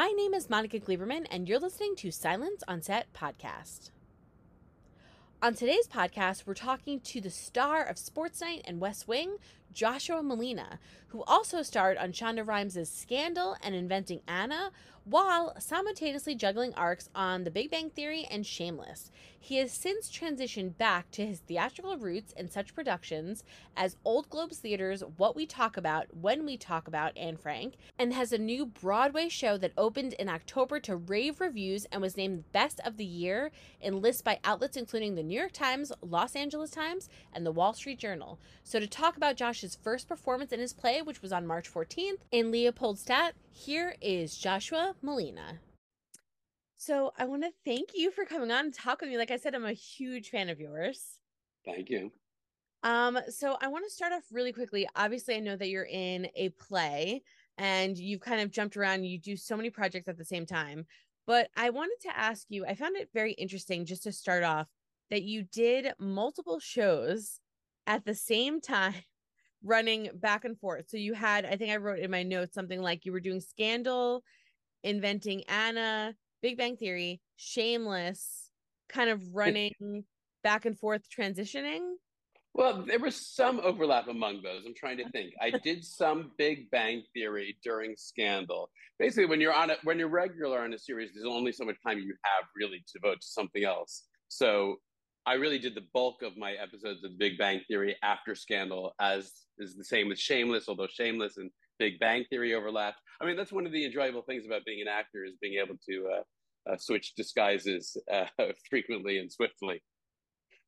My name is Monica Gleberman, and you're listening to Silence on Set podcast. On today's podcast, we're talking to the star of Sports Night and West Wing, Joshua Malina, who also starred on Shonda Rhimes' Scandal and Inventing Anna, while simultaneously juggling arcs on The Big Bang Theory and Shameless. He has since transitioned back to his theatrical roots in such productions as Old Globes Theater's What We Talk About, When We Talk About, Anne Frank, and has a new Broadway show that opened in October to rave reviews and was named Best of the Year in lists by outlets including the New York Times, Los Angeles Times, and the Wall Street Journal. So to talk about Josh's first performance in his play, which was on March 14th in Leopoldstadt, here is Joshua Malina. So I want to thank you for coming on and talk with me. Like I said, I'm a huge fan of yours. Thank you. Um, so I want to start off really quickly. Obviously, I know that you're in a play and you've kind of jumped around. You do so many projects at the same time. But I wanted to ask you, I found it very interesting just to start off that you did multiple shows at the same time running back and forth. So you had, I think I wrote in my notes something like you were doing Scandal, Inventing Anna, Big Bang Theory, Shameless, kind of running back and forth, transitioning. Well, there was some overlap among those. I'm trying to think. I did some Big Bang Theory during Scandal. Basically, when you're on it, when you're regular on a series, there's only so much time you have really to devote to something else. So I really did the bulk of my episodes of Big Bang Theory after Scandal, as is the same with Shameless, although Shameless and Big Bang Theory overlapped. I mean, that's one of the enjoyable things about being an actor is being able to uh, uh, switch disguises uh, frequently and swiftly.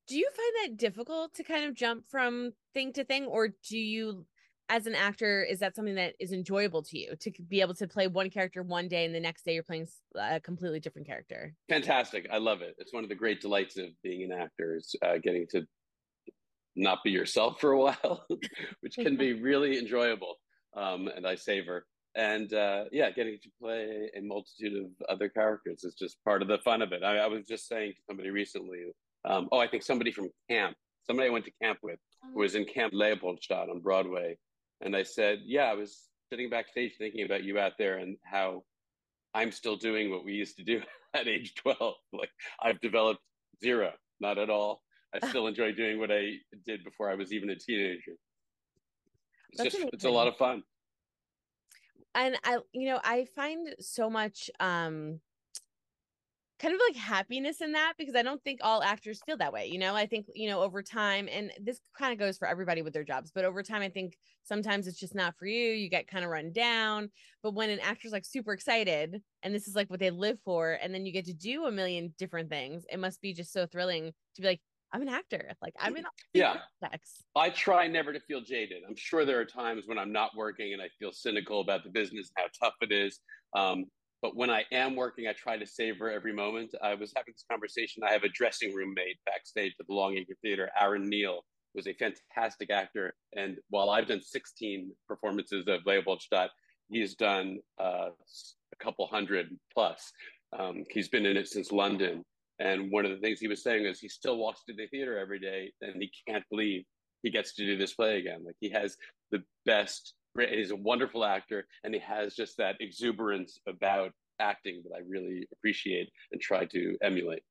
Do you find that difficult to kind of jump from thing to thing, or do you as an actor is that something that is enjoyable to you to be able to play one character one day and the next day you're playing a completely different character? Fantastic. I love it. It's one of the great delights of being an actor is uh, getting to not be yourself for a while which can be really enjoyable um, and i savor. And uh, yeah getting to play a multitude of other characters is just part of the fun of it. I, I was just saying to somebody recently um, oh i think somebody from camp somebody i went to camp with oh. was in camp leopoldstadt on broadway and I said, Yeah, I was sitting backstage thinking about you out there and how I'm still doing what we used to do at age 12. Like I've developed zero, not at all. I still enjoy doing what I did before I was even a teenager. It's That's just, amazing. it's a lot of fun. And I, you know, I find so much, um, kind of like happiness in that because I don't think all actors feel that way. You know, I think, you know, over time, and this kind of goes for everybody with their jobs, but over time, I think sometimes it's just not for you. You get kind of run down. But when an actor's like super excited and this is like what they live for, and then you get to do a million different things, it must be just so thrilling to be like, I'm an actor. Like I'm in yeah. Sex. I try never to feel jaded. I'm sure there are times when I'm not working and I feel cynical about the business, how tough it is. Um, but when I am working, I try to savor every moment. I was having this conversation. I have a dressing room mate backstage at the Longacre Theater, Aaron Neil, who's a fantastic actor. And while I've done 16 performances of Leopoldstadt, he's done uh, a couple hundred plus. Um, he's been in it since London. And one of the things he was saying is he still walks to the theater every day and he can't believe he gets to do this play again. Like he has the best he's a wonderful actor and he has just that exuberance about acting that I really appreciate and try to emulate.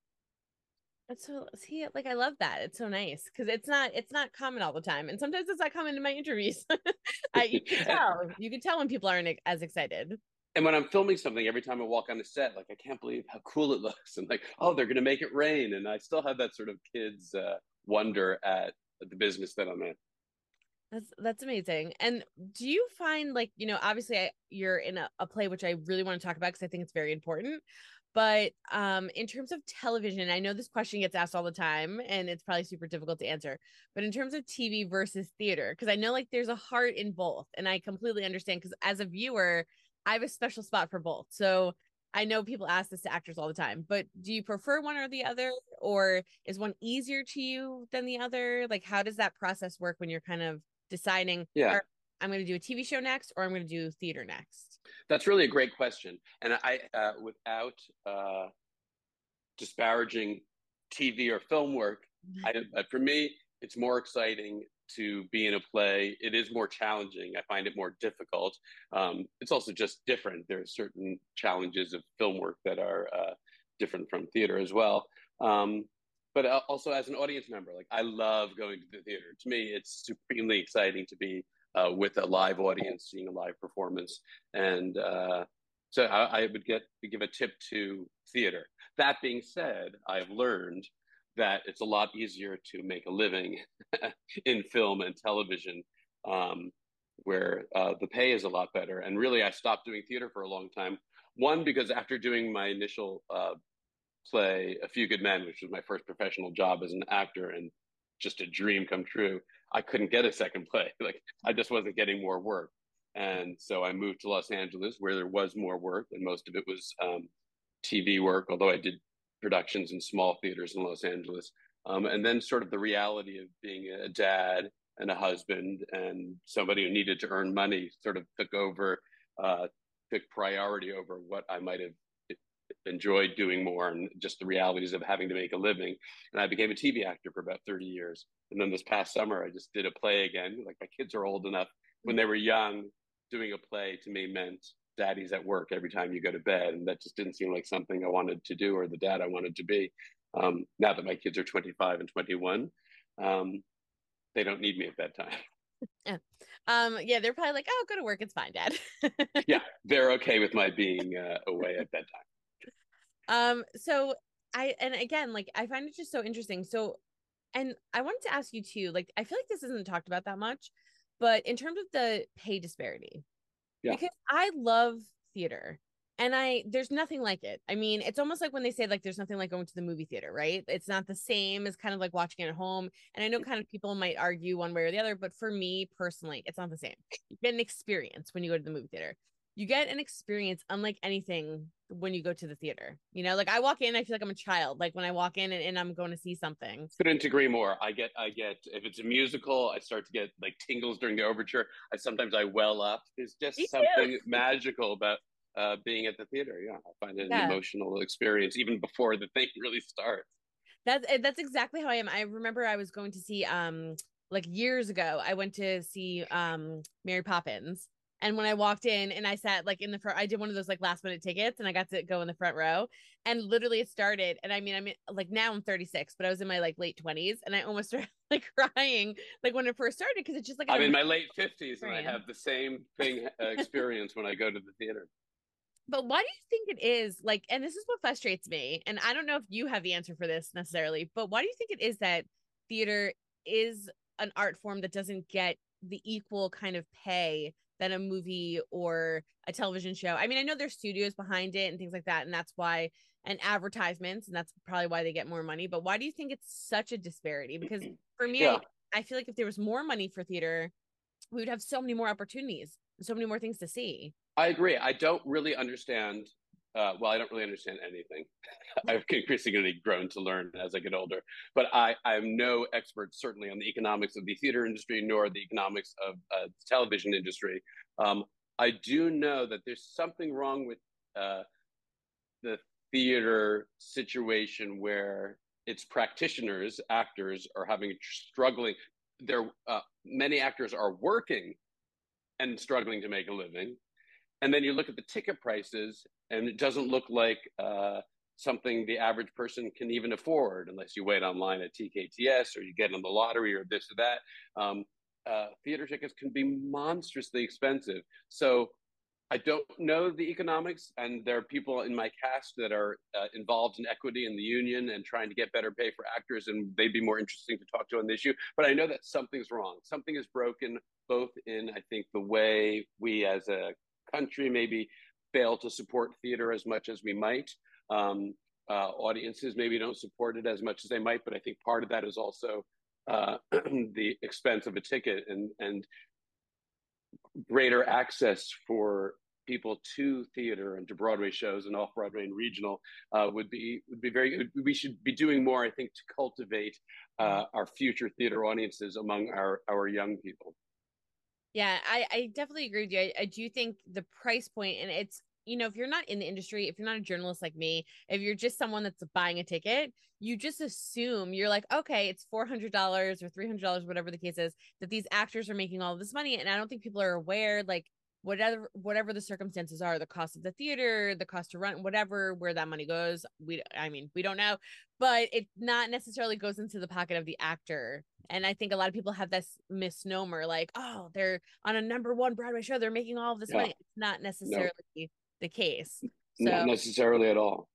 That's so see like I love that. It's so nice because it's not it's not common all the time, and sometimes it's not common in my interviews. I, you can tell you can tell when people aren't as excited. And when I'm filming something, every time I walk on the set, like I can't believe how cool it looks, and like oh they're gonna make it rain, and I still have that sort of kids uh, wonder at the business that I'm in. That's that's amazing. And do you find like, you know, obviously I, you're in a, a play which I really want to talk about because I think it's very important. But um in terms of television, I know this question gets asked all the time and it's probably super difficult to answer. But in terms of TV versus theater, because I know like there's a heart in both and I completely understand because as a viewer, I have a special spot for both. So I know people ask this to actors all the time, but do you prefer one or the other, or is one easier to you than the other? Like, how does that process work when you're kind of deciding yeah i'm going to do a tv show next or i'm going to do theater next that's really a great question and i uh, without uh, disparaging tv or film work I, uh, for me it's more exciting to be in a play. It is more challenging. I find it more difficult. Um, it's also just different. There are certain challenges of film work that are uh, different from theater as well. Um, but also as an audience member, like I love going to the theater. To me, it's supremely exciting to be uh, with a live audience, seeing a live performance, and uh, so I, I, would get give a tip to theater. That being said, I've learned that it's a lot easier to make a living in film and television, um, where uh, the pay is a lot better. And really, I stopped doing theater for a long time. One because after doing my initial uh, play, A Few Good Men, which was my first professional job as an actor, and just a dream come true. I couldn't get a second play. Like I just wasn't getting more work. And so I moved to Los Angeles where there was more work, and most of it was um, TV work, although I did productions in small theaters in Los Angeles. Um, and then, sort of, the reality of being a dad and a husband and somebody who needed to earn money sort of took over, uh, took priority over what I might have enjoyed doing more and just the realities of having to make a living. And I became a TV actor for about 30 years. And then this past summer, I just did a play again. Like my kids are old enough when they were young doing a play to me meant daddy's at work every time you go to bed. And that just didn't seem like something I wanted to do or the dad I wanted to be. Um, now that my kids are 25 and 21, um, they don't need me at that time. Yeah. Um, yeah, they're probably like, oh, go to work. It's fine, dad. yeah, they're okay with my being uh, away at that time. Um, so I, and again, like, I find it just so interesting. So, and I wanted to ask you too, like, I feel like this isn't talked about that much, but in terms of the pay disparity, yeah. because I love theater and I there's nothing like it. I mean, it's almost like when they say like there's nothing like going to the movie theater, right? It's not the same as kind of like watching it at home. And I know kind of people might argue one way or the other, but for me personally, it's not the same. You get an experience when you go to the movie theater you get an experience unlike anything when you go to the theater. You know, like I walk in, I feel like I'm a child. Like when I walk in and, and, I'm going to see something. Couldn't agree more. I get, I get, if it's a musical, I start to get like tingles during the overture. I sometimes I well up. There's just Me something too. magical about uh, being at the theater. Yeah, I find it yeah. an emotional experience even before the thing really starts. That's eh, that's exactly how I am. I remember I was going to see um like years ago. I went to see um Mary Poppins and when I walked in and I sat like in the front, I did one of those like last minute tickets and I got to go in the front row. And literally it started. And I mean, I mean, like now I'm 36, but I was in my like late 20s and I almost started like crying like when it first started because it's just like I'm in my late 50s and I have the same thing uh, experience when I go to the theater. But why do you think it is like, and this is what frustrates me, and I don't know if you have the answer for this necessarily, but why do you think it is that theater is an art form that doesn't get the equal kind of pay than a movie or a television show. I mean, I know there's studios behind it and things like that, and that's why and advertisements, and that's probably why they get more money. But why do you think it's such a disparity? Because for me, yeah. I, I feel like if there was more money for theater, we would have so many more opportunities, so many more things to see. I agree. I don't really understand uh, well, I don't really understand anything. I've increasingly grown to learn as I get older, but I, I'm no expert certainly on the economics of the theater industry nor the economics of uh, the television industry. Um, I do know that there's something wrong with uh, the theater situation where its practitioners, actors, are having struggling. There, uh, many actors are working and struggling to make a living and then you look at the ticket prices and it doesn't look like uh, something the average person can even afford unless you wait online at TKTS or you get in the lottery or this or that. Um, uh, theater tickets can be monstrously expensive. So I don't know the economics, and there are people in my cast that are uh, involved in equity in the union and trying to get better pay for actors, and they'd be more interesting to talk to on the issue. But I know that something's wrong. Something is broken, both in I think the way we as a country maybe fail to support theater as much as we might. Um, uh, audiences maybe don't support it as much as they might, but I think part of that is also uh, the expense of a ticket and and greater access for people to theater and to Broadway shows and off Broadway and regional uh, would be would be very. We should be doing more, I think, to cultivate uh, our future theater audiences among our our young people. Yeah, I, I definitely agree with you. I, I do think the price point, and it's you know, if you're not in the industry, if you're not a journalist like me, if you're just someone that's buying a ticket, you just assume you're like, okay, it's $400 or $300, whatever the case is, that these actors are making all this money. And I don't think people are aware, like, whatever whatever the circumstances are the cost of the theater the cost to run whatever where that money goes we i mean we don't know but it not necessarily goes into the pocket of the actor and i think a lot of people have this misnomer like oh they're on a number one broadway show they're making all of this yeah. money it's not necessarily no the case. So, Not necessarily at all.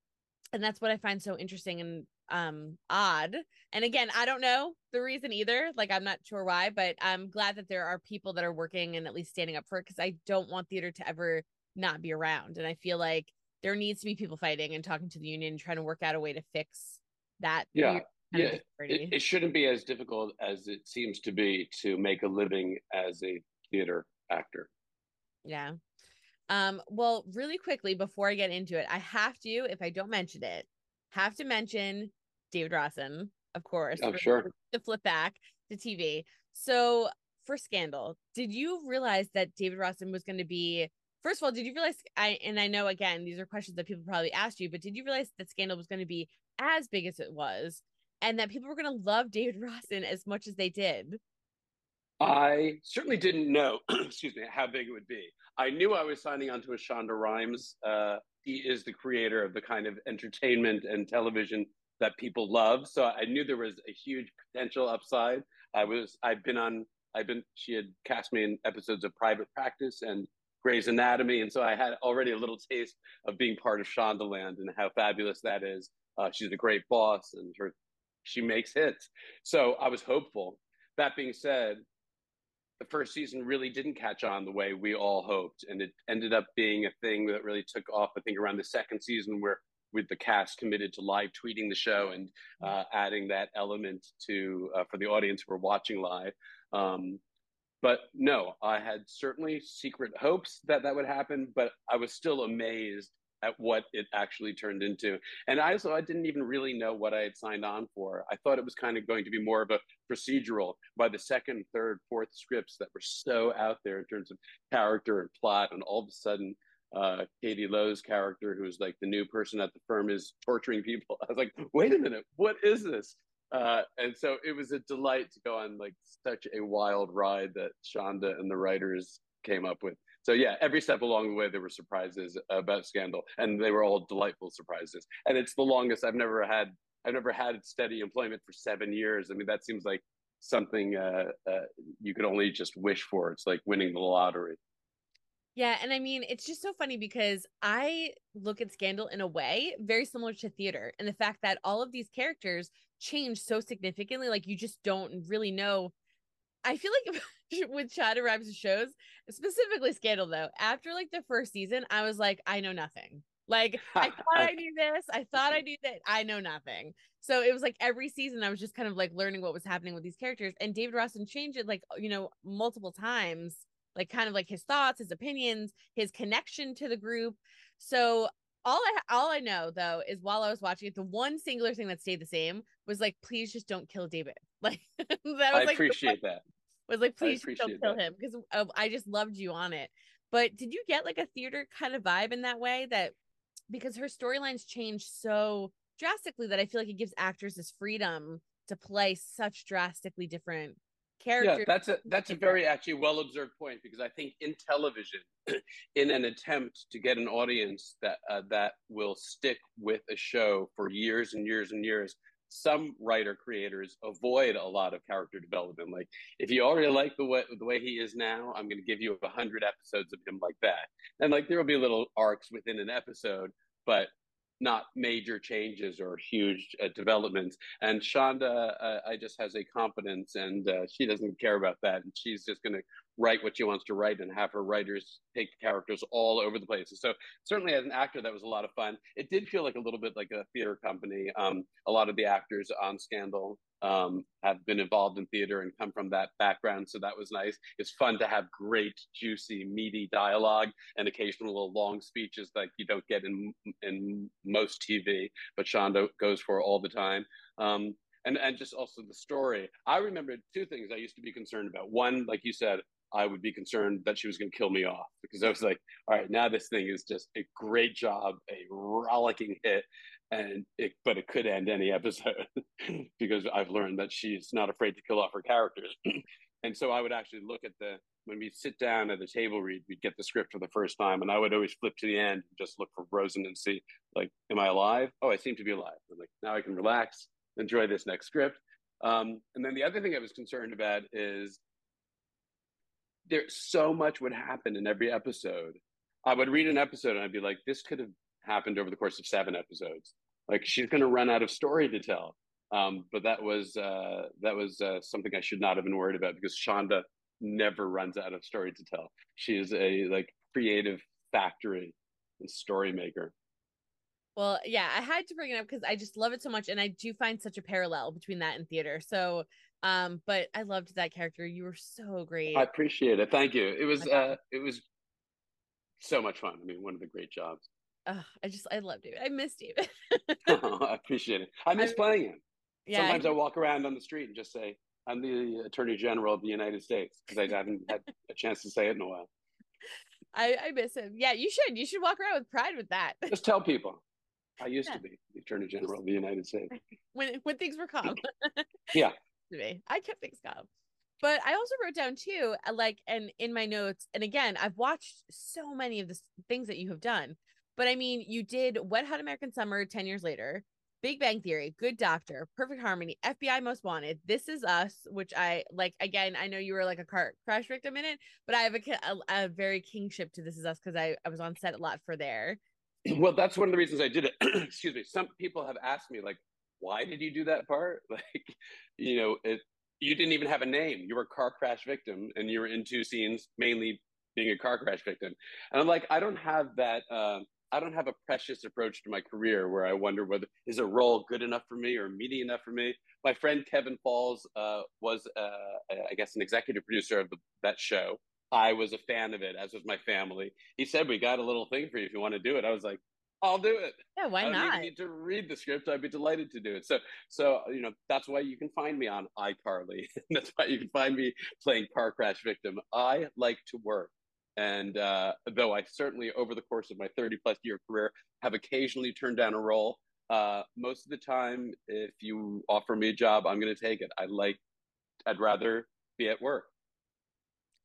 And that's what I find so interesting and um odd. And again, I don't know the reason either. Like I'm not sure why, but I'm glad that there are people that are working and at least standing up for it because I don't want theater to ever not be around. And I feel like there needs to be people fighting and talking to the union and trying to work out a way to fix that. Yeah. Yeah, it, it shouldn't be as difficult as it seems to be to make a living as a theater actor. Yeah. Um, well, really quickly before I get into it, I have to, if I don't mention it, have to mention David Rosen, of course. Oh, sure. To flip back to TV. So for Scandal, did you realize that David Rosen was going to be first of all, did you realize I and I know again, these are questions that people probably asked you, but did you realize that Scandal was going to be as big as it was and that people were going to love David Rosen as much as they did? I certainly didn't know, excuse me, how big it would be. I knew I was signing on to a Shonda Rhimes. Uh, he is the creator of the kind of entertainment and television that people love. So I knew there was a huge potential upside. I was, I've been on, I've been, she had cast me in episodes of Private Practice and Grey's Anatomy. And so I had already a little taste of being part of Shondaland and how fabulous that is. Uh, she's a great boss and her, she makes hits. So I was hopeful. That being said, the first season really didn't catch on the way we all hoped, and it ended up being a thing that really took off. I think around the second season, where with the cast committed to live tweeting the show and uh, adding that element to uh, for the audience who were watching live. Um, but no, I had certainly secret hopes that that would happen, but I was still amazed at what it actually turned into. And I also I didn't even really know what I had signed on for. I thought it was kind of going to be more of a procedural by the second, third, fourth scripts that were so out there in terms of character and plot, and all of a sudden uh, Katie Lowes' character, who's like the new person at the firm, is torturing people. I was like, wait a minute, what is this? Uh, and so it was a delight to go on like such a wild ride that Shonda and the writers came up with so yeah, every step along the way there were surprises about Scandal, and they were all delightful surprises. And it's the longest I've never had. I've never had steady employment for seven years. I mean, that seems like something uh, uh, you could only just wish for. It's like winning the lottery. Yeah, and I mean, it's just so funny because I look at Scandal in a way very similar to theater, and the fact that all of these characters change so significantly, like you just don't really know. I feel like with Shonda Rhimes' shows, specifically Scandal though, after like the first season, I was like, I know nothing. Like I thought I knew this, I thought I knew that, I know nothing. So it was like every season I was just kind of like learning what was happening with these characters. And David Rosen changed it like you know multiple times, like kind of like his thoughts, his opinions, his connection to the group. So all I all I know though is while I was watching it, the one singular thing that stayed the same was like, please just don't kill David. Like that was I like appreciate that was like, please don't kill that. him because uh, I just loved you on it. But did you get like a theater kind of vibe in that way that because her storylines change so drastically that I feel like it gives actors this freedom to play such drastically different characters. Yeah, that's a that's a very actually well observed point because I think in television, in an attempt to get an audience that uh, that will stick with a show for years and years and years, some writer creators avoid a lot of character development. Like if you already like the way the way he is now, I'm going to give you a hundred episodes of him like that, and like there will be little arcs within an episode, but not major changes or huge uh, developments. And Shonda, uh, I just has a competence, and uh, she doesn't care about that, and she's just going to write what she wants to write and have her writers take characters all over the place. So certainly as an actor, that was a lot of fun. It did feel like a little bit like a theater company. Um, a lot of the actors on Scandal um, have been involved in theater and come from that background. So that was nice. It's fun to have great, juicy, meaty dialogue and occasional little long speeches like you don't get in in most TV, but Shonda goes for all the time. Um, and and just also the story. I remember two things I used to be concerned about. One, like you said, I would be concerned that she was going to kill me off because I was like, all right, now this thing is just a great job, a rollicking hit, and it, but it could end any episode because I've learned that she's not afraid to kill off her characters. and so I would actually look at the when we sit down at the table read, we'd get the script for the first time, and I would always flip to the end, and just look for Rosen and see like, am I alive? Oh, I seem to be alive. I'm like, now I can relax, enjoy this next script. Um, and then the other thing I was concerned about is there so much would happen in every episode. I would read an episode and I'd be like, this could have happened over the course of seven episodes. Like she's going to run out of story to tell. Um, but that was uh, that was uh, something I should not have been worried about because Shonda never runs out of story to tell. She is a like creative factory and story maker. Well, yeah, I had to bring it up because I just love it so much, and I do find such a parallel between that and theater. So, um, but I loved that character. You were so great. I appreciate it. Thank you. It was, uh, it was so much fun. I mean, one of the great jobs. Oh, I just, I loved it. I missed David. oh, I appreciate it. I miss I, playing him. Yeah, Sometimes I, I walk around on the street and just say, I'm the Attorney General of the United States because I haven't had a chance to say it in a while. I, I miss him. Yeah, you should. You should walk around with pride with that. Just tell people. I used yeah. to be the Attorney General of the United States. when when things were calm. yeah. To me. I kept things calm. But I also wrote down too, uh, like, and in my notes, and again, I've watched so many of the things that you have done. But I mean, you did Wet Hot American Summer 10 years later, Big Bang Theory, Good Doctor, Perfect Harmony, FBI Most Wanted, This Is Us, which I like. Again, I know you were like a car crash victim in it, but I have a, a, a very kingship to This Is Us because I, I was on set a lot for there. well that's one of the reasons i did it excuse me some people have asked me like why did you do that part? Like you know it you didn't even have a name. You were a car crash victim and you were in two scenes mainly being a car crash victim. And i'm like i don't have that uh, i don't have a precious approach to my career where i wonder whether is a role good enough for me or meaty enough for me? My friend kevin falls uh, was uh, i guess an executive producer of the, that show. I was a fan of it, as was my family. He said, "We got a little thing for you if you want to do it." I was like, "I'll do it." Yeah, why I not? need to read the script. I'd be delighted to do it. So, so you know, that's why you can find me on iCarly. that's why you can find me playing car crash victim. I like to work, and uh, though I certainly, over the course of my thirty plus year career, have occasionally turned down a role. Uh, most of the time, if you offer me a job, I'm going to take it. I like. I'd rather be at work.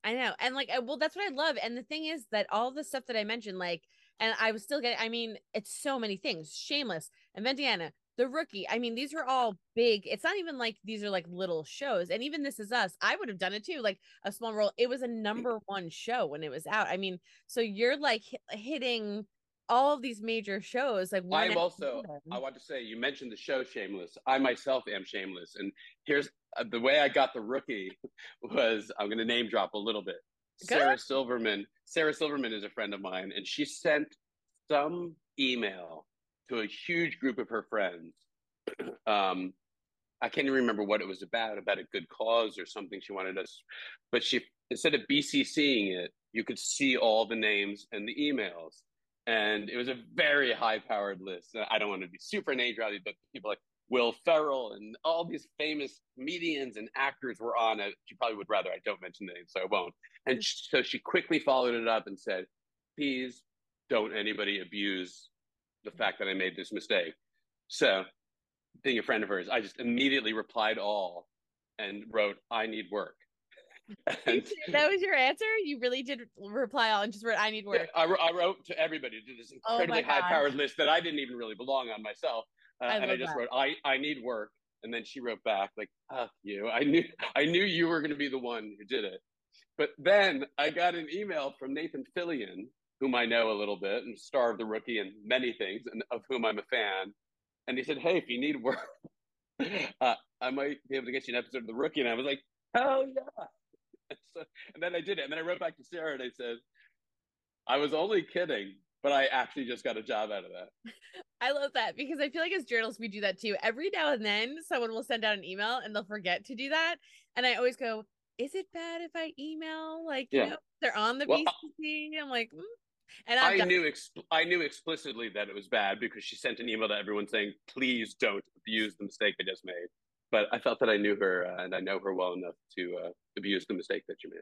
I know. And like, well, that's what I love. And the thing is that all the stuff that I mentioned, like, and I was still getting, I mean, it's so many things Shameless, Inventing Anna, The Rookie. I mean, these are all big. It's not even like these are like little shows. And even This Is Us, I would have done it too, like a small role. It was a number one show when it was out. I mean, so you're like hitting all of these major shows like i'm also i want to say you mentioned the show shameless i myself am shameless and here's uh, the way i got the rookie was i'm going to name drop a little bit Good. sarah silverman sarah silverman is a friend of mine and she sent some email to a huge group of her friends um, i can't even remember what it was about about a good cause or something she wanted us but she instead of bccing it you could see all the names and the emails and it was a very high powered list. I don't want to be super name but people like Will Ferrell and all these famous comedians and actors were on it. She probably would rather I don't mention names, so I won't. And so she quickly followed it up and said, "Please don't anybody abuse the fact that I made this mistake." So, being a friend of hers, I just immediately replied all and wrote, "I need work." and, that was your answer. You really did reply all and just wrote, "I need work." I, I, wrote to everybody to this oh incredibly oh high-powered list that I didn't even really belong on myself, uh, I and I just that. wrote, "I I need work." And then she wrote back like, "Fuck you! I knew I knew you were going to be the one who did it." But then I got an email from Nathan Fillion, whom I know a little bit, and star of The Rookie and many things, and of whom I'm a fan. And he said, "Hey, if you need work, uh, I might be able to get you an episode of The Rookie." And I was like, "Hell yeah!" so, and then I did it. And then I wrote back to Sarah and I said, I was only kidding, but I actually just got a job out of that. I love that because I feel like as journalists, we do that too. Every now and then, someone will send out an email and they'll forget to do that. And I always go, Is it bad if I email? Like, yeah. you know, they're on the well, BCC. I'm like, mm. And i done- knew exp- I knew explicitly that it was bad because she sent an email to everyone saying, "Please don't abuse the mistake I just made." but I felt that I knew her uh, and I know her well enough to uh, abuse the mistake that you made.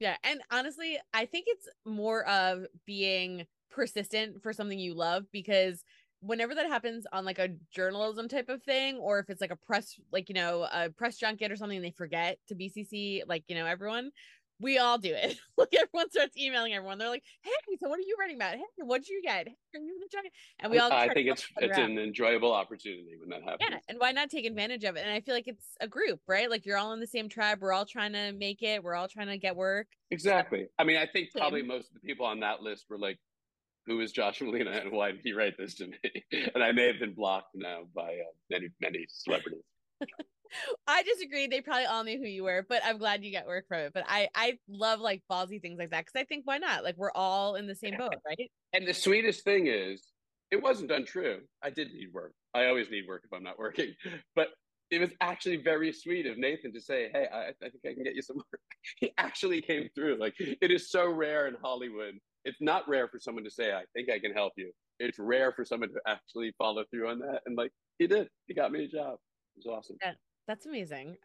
Yeah, and honestly, I think it's more of being persistent for something you love because whenever that happens on like a journalism type of thing or if it's like a press like you know a press junket or something they forget to bcc like you know everyone we all do it. Like everyone starts emailing everyone. They're like hey so what are you writing about? Hey what did you get? Hey, are you the and we all i think it's it's an enjoyable opportunity when that happens. Yeah and why not take advantage of it? And i feel like it's a group right? Like you're all in the same tribe. We're all trying to make it. We're all trying to get work. Exactly. I mean i think probably most of the people on that list were like who is Josh Malina and why did he write this to me? And I may have been blocked now by uh, many, many celebrities. I disagree. They probably all knew who you were, but I'm glad you get work from it. But I, I love like ballsy things like that because I think why not? Like we're all in the same boat, right? And the sweetest thing is, it wasn't untrue. I did need work. I always need work if I'm not working. But it was actually very sweet of Nathan to say, "Hey, I, I think I can get you some work." he actually came through. Like it is so rare in Hollywood it's not rare for someone to say, I think I can help you. It's rare for someone to actually follow through on that. And like he did. He got me a job. It was awesome. That's amazing.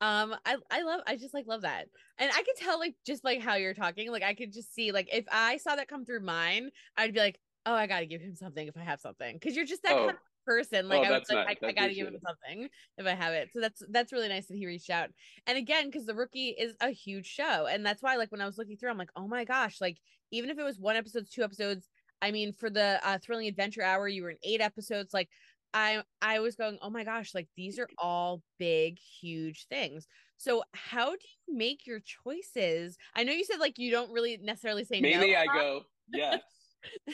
Um, I I love I just like love that. And I could tell like just like how you're talking, like I could just see like if I saw that come through mine, I'd be like, Oh, I gotta give him something if I have something. Cause you're just that oh. kind of person. Like oh, I was like, nice. I, I gotta give him something if I have it. So that's that's really nice that he reached out. And again, because the rookie is a huge show, and that's why like when I was looking through, I'm like, oh my gosh, like even if it was one episode, two episodes. I mean, for the uh, thrilling adventure hour, you were in eight episodes. Like I I was going, oh my gosh, like these are all big, huge things. So how do you make your choices? I know you said like you don't really necessarily say Mainly no. I go, yes.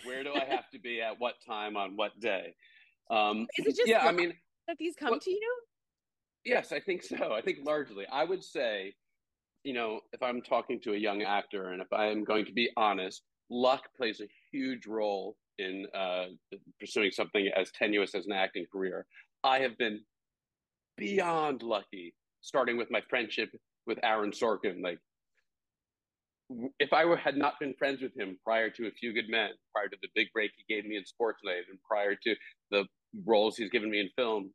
Where do I have to be at what time on what day? Um, Is it just yeah? I mean, that these come well, to you. Yes, I think so. I think largely, I would say, you know, if I'm talking to a young actor and if I am going to be honest, luck plays a huge role in uh, pursuing something as tenuous as an acting career. I have been beyond lucky, starting with my friendship with Aaron Sorkin. Like if I were, had not been friends with him prior to A Few Good Men, prior to the big break he gave me in Sports Night, and prior to the roles he's given me in film,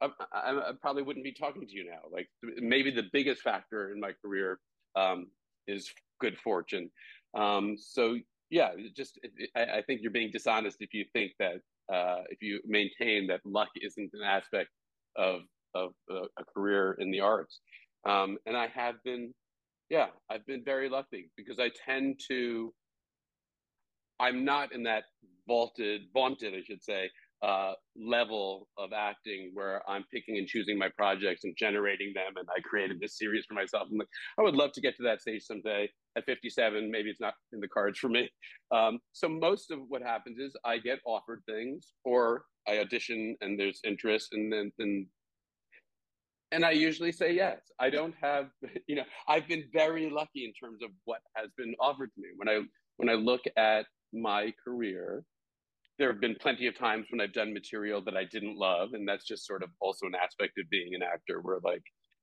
I, I, I, probably wouldn't be talking to you now. Like maybe the biggest factor in my career um, is good fortune. Um, so yeah, just I, I, think you're being dishonest if you think that uh, if you maintain that luck isn't an aspect of of a, a career in the arts. Um, and I have been yeah, I've been very lucky because I tend to. I'm not in that vaulted, vaunted, I should say, uh, level of acting where I'm picking and choosing my projects and generating them. And I created this series for myself. And I would love to get to that stage someday. At 57, maybe it's not in the cards for me. Um, so most of what happens is I get offered things, or I audition and there's interest, and then then and I usually say yes. I don't have, you know, I've been very lucky in terms of what has been offered to me. When I when I look at my career, there have been plenty of times when I've done material that I didn't love, and that's just sort of also an aspect of being an actor, where like,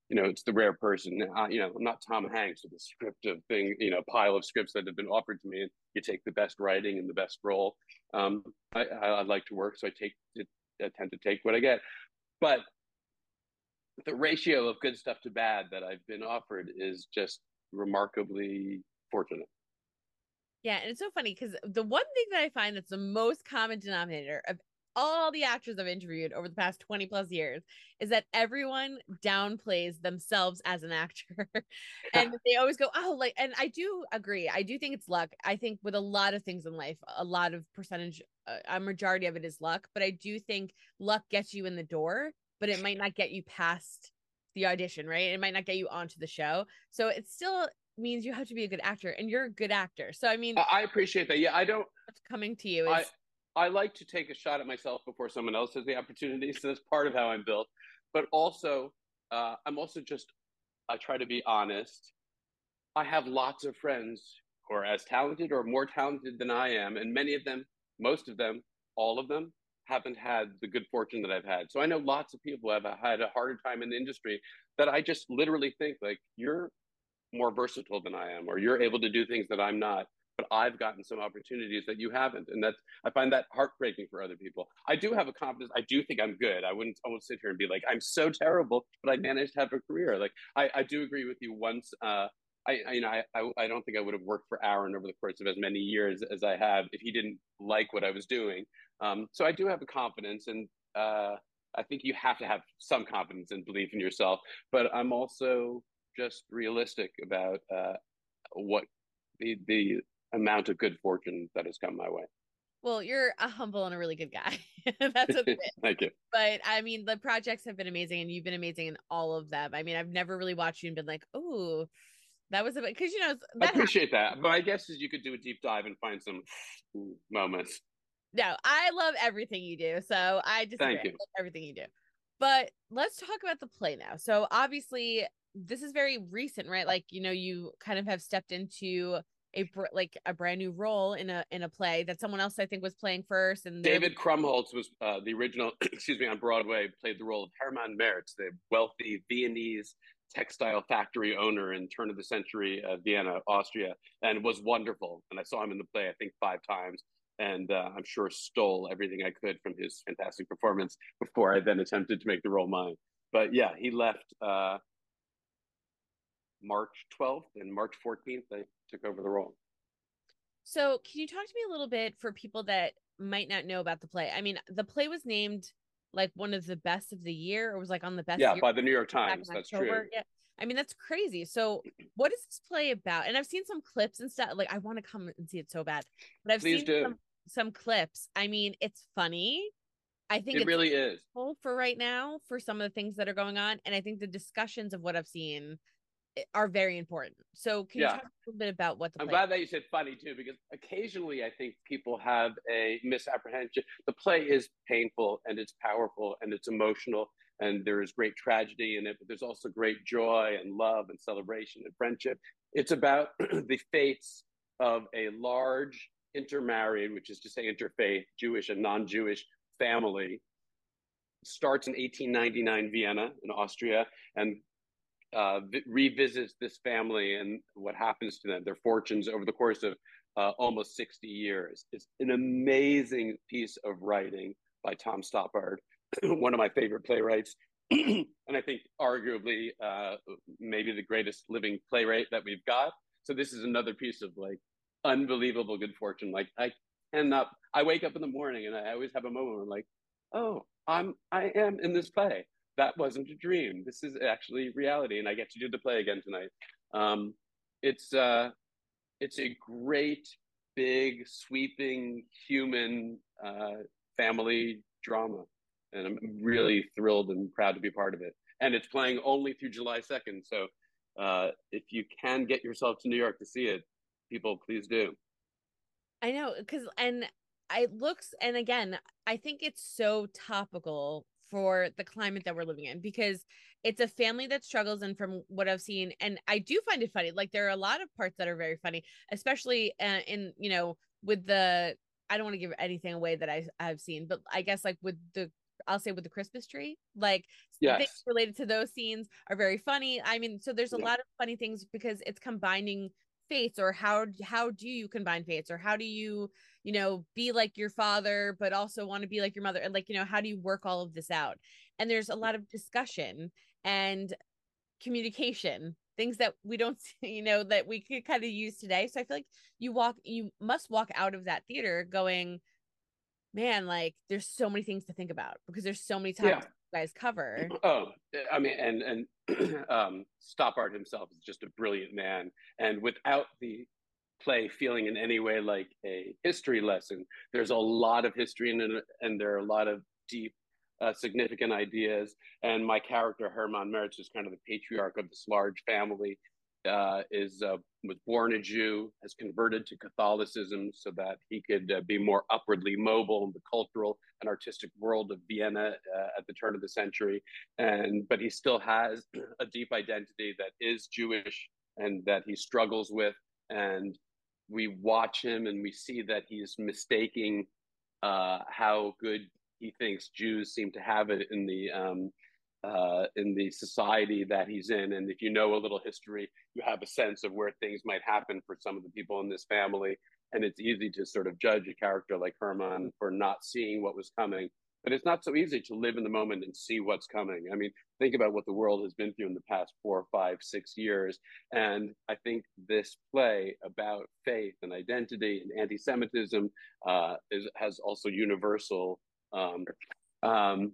you know, it's the rare person. Uh, you know, I'm not Tom Hanks with a script of thing, you know, pile of scripts that have been offered to me, and you take the best writing and the best role. Um, I, I, I like to work, so I take, I tend to take what I get. But the ratio of good stuff to bad that I've been offered is just remarkably fortunate. Yeah, and it's so funny because the one thing that I find that's the most common denominator of all the actors I've interviewed over the past 20 plus years is that everyone downplays themselves as an actor. and they always go, oh, like, and I do agree. I do think it's luck. I think with a lot of things in life, a lot of percentage, uh, a majority of it is luck, but I do think luck gets you in the door but it might not get you past the audition, right? It might not get you onto the show. So it's still means you have to be a good actor and you're a good actor. So I mean I appreciate that. Yeah, I don't coming to you is I, I like to take a shot at myself before someone else has the opportunity. So that's part of how I'm built. But also uh, I'm also just I try to be honest. I have lots of friends who are as talented or more talented than I am, and many of them, most of them, all of them haven't had the good fortune that I've had. So I know lots of people have had a harder time in the industry that I just literally think like you're more versatile than I am, or you're able to do things that I'm not. But I've gotten some opportunities that you haven't, and that's I find that heartbreaking for other people. I do have a confidence. I do think I'm good. I wouldn't. I sit here and be like I'm so terrible, but I managed to have a career. Like I, I do agree with you. Once uh, I, I you know I, I, I don't think I would have worked for Aaron over the course of as many years as I have if he didn't like what I was doing. Um, so I do have a confidence, and uh, I think you have to have some confidence and belief in yourself. But I'm also just realistic about uh, what the the amount of good fortune that has come my way. Well, you're a humble and a really good guy. That's a bit. Thank you. But I mean, the projects have been amazing, and you've been amazing in all of them. I mean, I've never really watched you and been like, "Oh, that was a bit," because you know. I appreciate happens. that, but I guess is you could do a deep dive and find some moments. No, I love everything you do. So I just thank you everything you do. But let's talk about the play now. So obviously, this is very recent, right? Like you know, you kind of have stepped into a like a brand new role in a in a play that someone else I think was playing first. And David Krumholtz was uh, the original. excuse me, on Broadway, played the role of Hermann Merz, the wealthy Viennese textile factory owner in turn of the century uh, Vienna, Austria, and was wonderful. And I saw him in the play, I think, five times. And uh, I'm sure stole everything I could from his fantastic performance before I then attempted to make the role mine. But yeah, he left uh, March 12th and March 14th. I took over the role. So, can you talk to me a little bit for people that might not know about the play? I mean, the play was named like one of the best of the year, or was like on the best. Yeah, by the New York Times. That's October. true. Yeah. I mean, that's crazy. So, what is this play about? And I've seen some clips and stuff. Like, I want to come and see it so bad, but I've Please seen do. some, some clips. I mean, it's funny. I think it really is for right now for some of the things that are going on, and I think the discussions of what I've seen Eh, are very important. So can yeah. you talk a little bit about what the I'm glad that you said funny too, because occasionally I think people have a misapprehension. The play is painful and it's powerful and it's emotional and there is great tragedy in it, but there's also great joy and love and celebration and friendship. It's about the fates of a large intermarried, which is to say interfaith, Jewish and non-Jewish family starts in 1899 Vienna in Austria and uh, revisits this family and what happens to them, their fortunes over the course of uh, almost 60 years. It's an amazing piece of writing by Tom Stoppard, one of my favorite playwrights. and I think arguably uh, maybe the greatest living playwright that we've got. So this is another piece of like unbelievable good fortune. Like I cannot, I wake up in the morning and I always have a moment where I'm like, oh, I'm, I am in this play that wasn't a dream. This is actually reality, and I get to do the play again tonight. Um, it's uh, it's a great, big, sweeping human uh, family drama, and I'm really thrilled and proud to be part of it. And it's playing only through July second, so uh, if you can get yourself to New York to see it, people please do. I know, because and it looks and again, I think it's so topical for the climate that we're living in because it's a family that struggles and from what i've seen and i do find it funny like there are a lot of parts that are very funny especially uh, in you know with the i don't want to give anything away that I, i've seen but i guess like with the I'll say with the Christmas tree, like yes. things related to those scenes are very funny. I mean, so there's a yeah. lot of funny things because it's combining faiths or how how do you combine faiths or how do you you know, be like your father, but also want to be like your mother. And like, you know, how do you work all of this out? And there's a lot of discussion and communication, things that we don't, you know, that we could kind of use today. So I feel like you walk, you must walk out of that theater going, man, like there's so many things to think about because there's so many times yeah. Guys cover. Oh, I mean, and, and, um, Stoppard himself is just a brilliant man. And without the play feeling in any way like a history lesson. There's a lot of history in it, and there are a lot of deep, uh, significant ideas. And my character, Hermann Merz, is kind of the patriarch of this large family. Uh, is uh, was born a Jew, has converted to Catholicism so that he could uh, be more upwardly mobile in the cultural and artistic world of Vienna uh, at the turn of the century. And but he still has a deep identity that is Jewish and that he struggles with. And we watch him and we see that he's mistaking uh, how good he thinks Jews seem to have it in the um, uh, in the society that he's in. And if you know a little history, you have a sense of where things might happen for some of the people in this family. And it's easy to sort of judge a character like Hermann for not seeing what was coming. but it's not so easy to live in the moment and see what's coming. I mean, think about what the world has been through in the past four, five, six years. And I think this play about faith and identity and anti Semitism uh, is, has also universal. Um, um,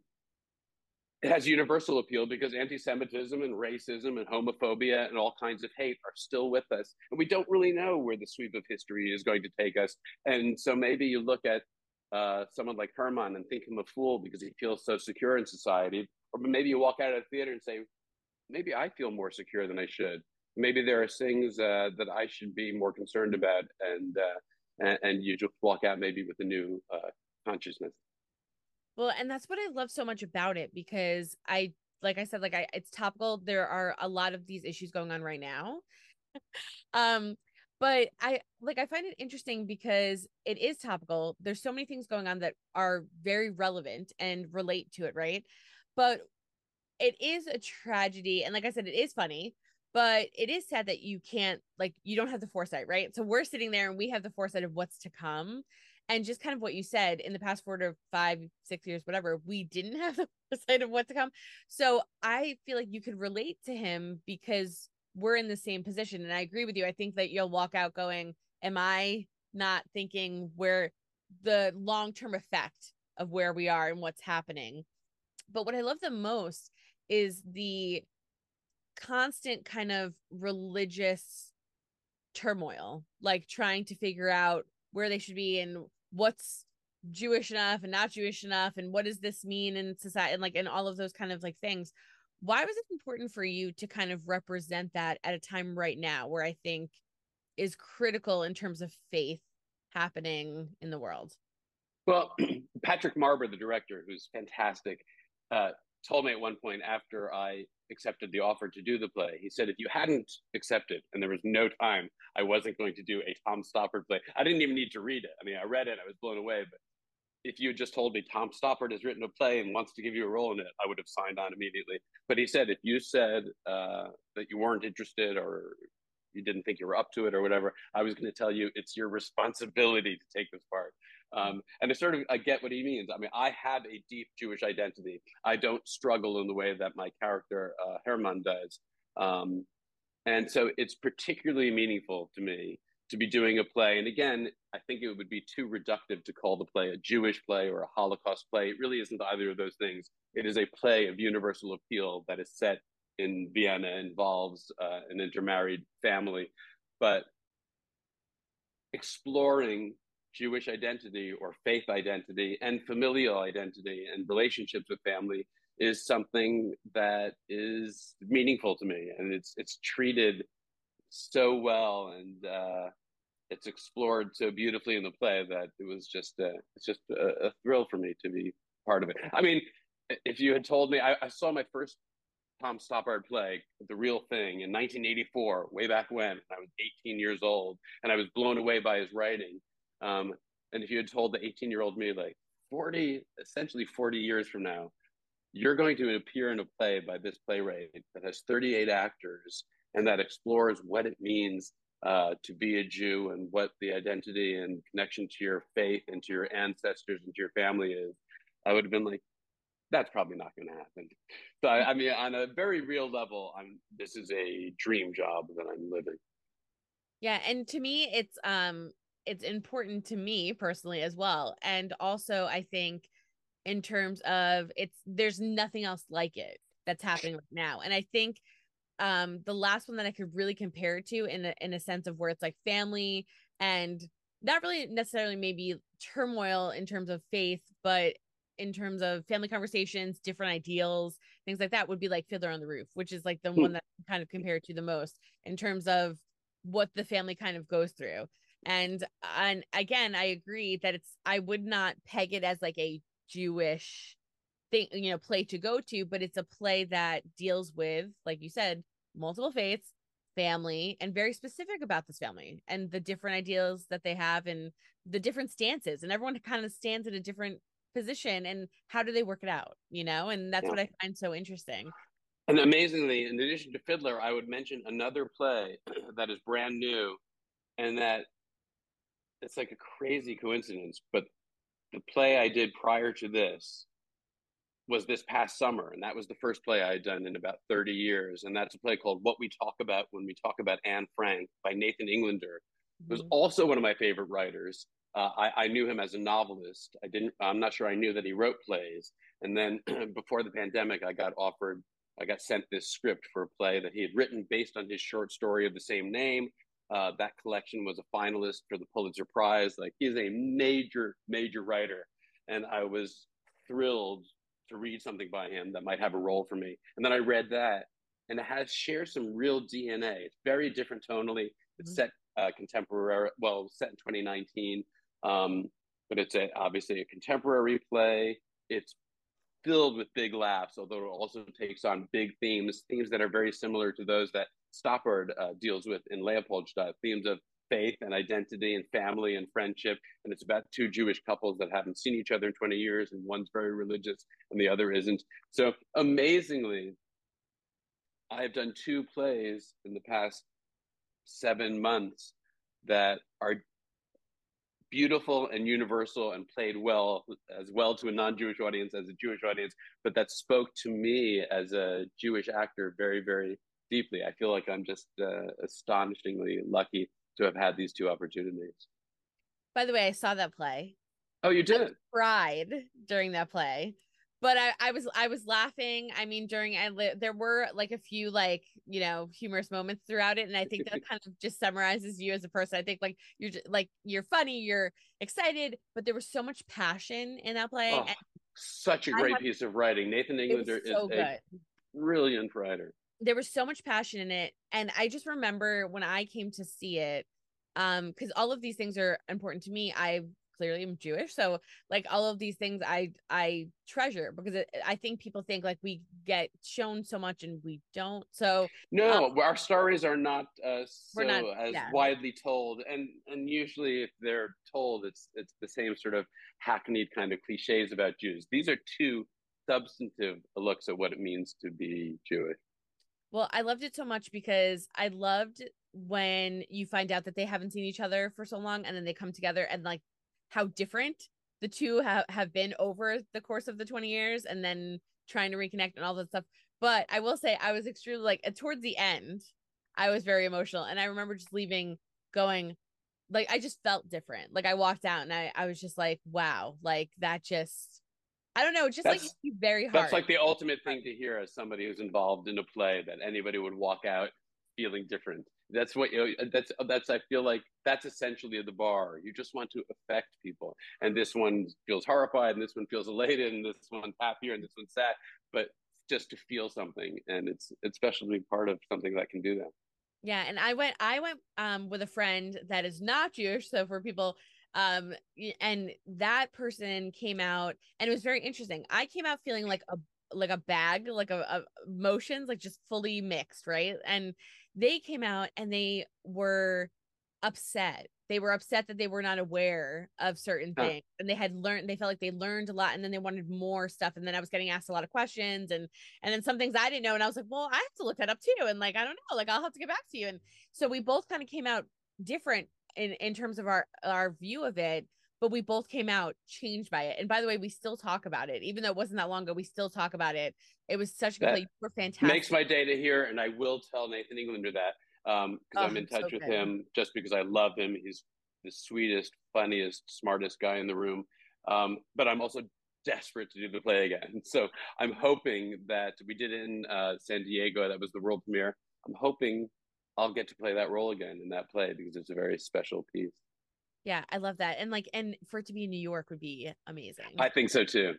it has universal appeal because anti-Semitism and racism and homophobia and all kinds of hate are still with us, and we don't really know where the sweep of history is going to take us. And so maybe you look at uh, someone like Hermann and think him a fool because he feels so secure in society. Or maybe you walk out of the theater and say, maybe I feel more secure than I should. Maybe there are things uh, that I should be more concerned about, and, uh, and, and you just walk out maybe with a new uh, consciousness. Well, and that's what I love so much about it because I, like I said, like I, it's topical. There are a lot of these issues going on right now. um, but i like i find it interesting because it is topical there's so many things going on that are very relevant and relate to it right but it is a tragedy and like i said it is funny but it is sad that you can't like you don't have the foresight right so we're sitting there and we have the foresight of what's to come and just kind of what you said in the past four to five six years whatever we didn't have the foresight of what to come so i feel like you could relate to him because we're in the same position. And I agree with you. I think that you'll walk out going, Am I not thinking where the long term effect of where we are and what's happening? But what I love the most is the constant kind of religious turmoil, like trying to figure out where they should be and what's Jewish enough and not Jewish enough and what does this mean in society and like and all of those kind of like things why was it important for you to kind of represent that at a time right now where I think is critical in terms of faith happening in the world? Well, Patrick Marber, the director, who's fantastic, uh, told me at one point after I accepted the offer to do the play, he said, if you hadn't accepted and there was no time, I wasn't going to do a Tom Stoppard play. I didn't even need to read it. I mean, I read it, I was blown away, but if you had just told me Tom Stoppard has written a play and wants to give you a role in it, I would have signed on immediately. But he said if you said uh, that you weren't interested or you didn't think you were up to it or whatever, I was going to tell you it's your responsibility to take this part. Um, and I sort of I get what he means. I mean, I have a deep Jewish identity. I don't struggle in the way that my character uh, Hermann does, um, and so it's particularly meaningful to me to be doing a play. And again, I think it would be too reductive to call the play a Jewish play or a Holocaust play. It really isn't either of those things. It is a play of universal appeal that is set in Vienna, involves uh, an intermarried family, but exploring Jewish identity or faith identity and familial identity and relationships with family is something that is meaningful to me and it's it's treated so well and uh, it's explored so beautifully in the play that it was just a, it's just a, a, thrill for me to be part of it. I mean, if you had told me, I, I saw my first Tom Stoppard play, The Real Thing, in 1984, way back when I was 18 years old, and I was blown away by his writing. Um, and if you had told the 18 year old me, like 40, essentially 40 years from now, you're going to appear in a play by this playwright that has 38 actors and that explores what it means uh, to be a Jew and what the identity and connection to your faith and to your ancestors and to your family is, I would have been like, that's probably not going to happen. So I, I, mean, on a very real level, I'm this is a dream job that I'm living. Yeah, and to me, it's um, it's important to me personally as well, and also I think in terms of it's there's nothing else like it that's happening right now, and I think um the last one that I could really compare it to in a, in a sense of where it's like family and not really necessarily maybe turmoil in terms of faith, but in terms of family conversations, different ideals, things like that would be like Fiddler on the Roof, which is like the hmm. one that kind of compared to the most in terms of what the family kind of goes through. And and again, I agree that it's I would not peg it as like a Jewish thing, you know, play to go to, but it's a play that deals with, like you said, multiple faiths, family, and very specific about this family and the different ideals that they have and the different stances. And everyone kind of stands in a different position and how do they work it out, you know? And that's yeah. what I find so interesting. And amazingly, in addition to Fiddler, I would mention another play that is brand new and that it's like a crazy coincidence, but the play I did prior to this was this past summer, and that was the first play I had done in about 30 years. And that's a play called What We Talk About When We Talk About Anne Frank by Nathan Englander, mm-hmm. was also one of my favorite writers. Uh, I, I, knew him as a novelist. I didn't. I'm not sure I knew that he wrote plays. And then before the pandemic, I got offered. I got sent this script for a play that he had written based on his short story of the same name. Uh, that collection was a finalist for the Pulitzer Prize. Like he's a major, major writer, and I was thrilled to read something by him that might have a role for me. And then I read that, and it has shares some real DNA. It's very different tonally. It's mm-hmm. set uh, contemporary, well, set in 2019, um, but it's a, obviously a contemporary play. It's filled with big laughs, although it also takes on big themes, themes that are very similar to those that Stoppard uh, deals with in Leopoldstadt, themes of faith and identity and family and friendship. And it's about two Jewish couples that haven't seen each other in 20 years, and one's very religious and the other isn't. So amazingly, I have done two plays in the past seven months that are beautiful and universal and played well as well to a non-jewish audience as a jewish audience but that spoke to me as a jewish actor very very deeply i feel like i'm just uh, astonishingly lucky to have had these two opportunities. By the way, I saw that play. Oh, you did? I cried during that play. But I, I was I was laughing. I mean, during I li- there were like a few like you know humorous moments throughout it, and I think that kind of just summarizes you as a person. I think like you're just, like you're funny, you're excited, but there was so much passion in that play. Oh, such a great have, piece of writing. Nathan Englander so is good. a brilliant writer there was so much passion in it and i just remember when i came to see it um because all of these things are important to me i clearly am jewish. So like all of these things i i treasure because it, i think people think like we get shown so much and we don't. So no um, our stories are not uh so not, as yeah. widely told. And and usually if they're told it's it's the same sort of hackneyed kind of cliches about jews. These are two substantive looks at what it means to be jewish. Well, I loved it so much because I loved when you find out that they haven't seen each other for so long and then they come together and like how different the two have, have been over the course of the 20 years and then trying to reconnect and all that stuff. But I will say I was extremely like uh, towards the end, I was very emotional and I remember just leaving going like I just felt different. Like I walked out and I I was just like, wow, like that just I don't know, just that's, like very hard. That's like the ultimate thing to hear as somebody who's involved in a play that anybody would walk out feeling different. That's what you know, that's that's I feel like that's essentially the bar. You just want to affect people. And this one feels horrified and this one feels elated and this one's happier and this one's sad, but just to feel something and it's it's special to be part of something that can do that. Yeah, and I went I went um with a friend that is not Jewish, so for people um and that person came out and it was very interesting i came out feeling like a like a bag like a, a emotions like just fully mixed right and they came out and they were upset. They were upset that they were not aware of certain things and they had learned they felt like they learned a lot and then they wanted more stuff and then i was getting asked a lot of questions and and then some things i didn't know and i was like well i have to look that up too and like i don't know like i'll have to get back to you. And so we both kind of came out different in in terms of our our view of it but we both came out changed by it. And by the way we still talk about it. Even though it wasn't that long ago we still talk about it. It was such a good play you fantastic makes my day to hear and i will tell nathan englander that um because oh, i'm in touch so with good. him just because i love him. He's the sweetest funniest smartest guy in the room. Um but i'm also desperate to do the play again. So i'm hoping that we did it in uh, san diego. That was the world premiere. I'm hoping I'll get to play that role again in that play because it's a very special piece. Yeah, I love that. And like, and for it to be in New York would be amazing. I think so too.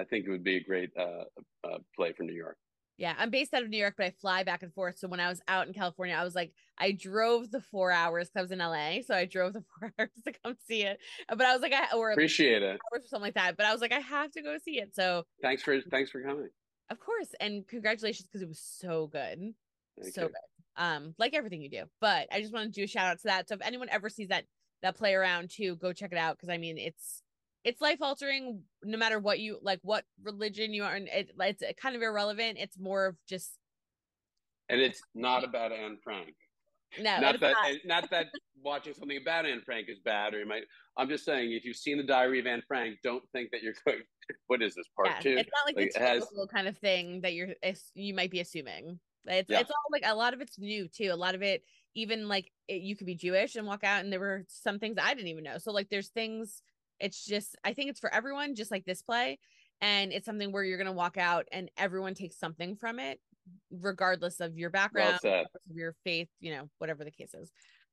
I think it would be a great uh, uh, play for New York. Yeah, I'm based out of New York, but I fly back and forth. So when I was out in California, I was like, I drove the four hours because I was in LA, so I drove the four hours to come see it. But I was like, I or appreciate it or something like that. But I was like, I have to go see it. So thanks for thanks for coming. Of course, and congratulations because it was so good, Thank so you. good um like everything you do but i just want to do a shout out to that so if anyone ever sees that that play around too go check it out because i mean it's it's life altering no matter what you like what religion you are and it, it's uh, kind of irrelevant it's more of just and it's not about anne frank No, not that not. not that watching something about Anne Frank is bad, or you might. I'm just saying, if you've seen the Diary of Anne Frank, don't think that you're going. What is this part yeah, two? It's not like, Like, the it has- typical kind of thing that you're you might be assuming. It's Yeah. it's all like a lot of it's new too. A lot of it, even like it, you could be Jewish and walk out, and there were some things I didn't even know. So like, there's things. It's just I think it's for everyone, just like this play, and it's something where you're gonna walk out and everyone takes something from it, regardless of your background, regardless of your faith, you know, whatever the case is.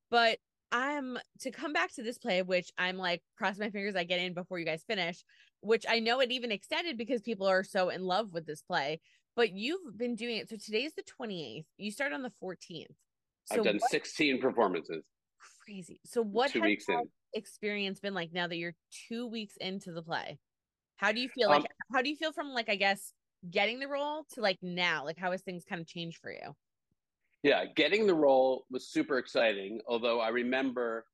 But I'm to come back to this play, which I'm like cross my fingers I get in before you guys finish, which I know it even extended because people are so in love with this play. But you've been doing it. So today's the 28th. You start on the 14th. So I've done what 16 performances. crazy. So what two has weeks that in. experience been like now that you're two weeks into the play? How do you feel? Like Um, how do you feel from like I guess getting the role to like now? Like how has things kind of changed for you? Yeah, getting the role was super exciting. Although I remember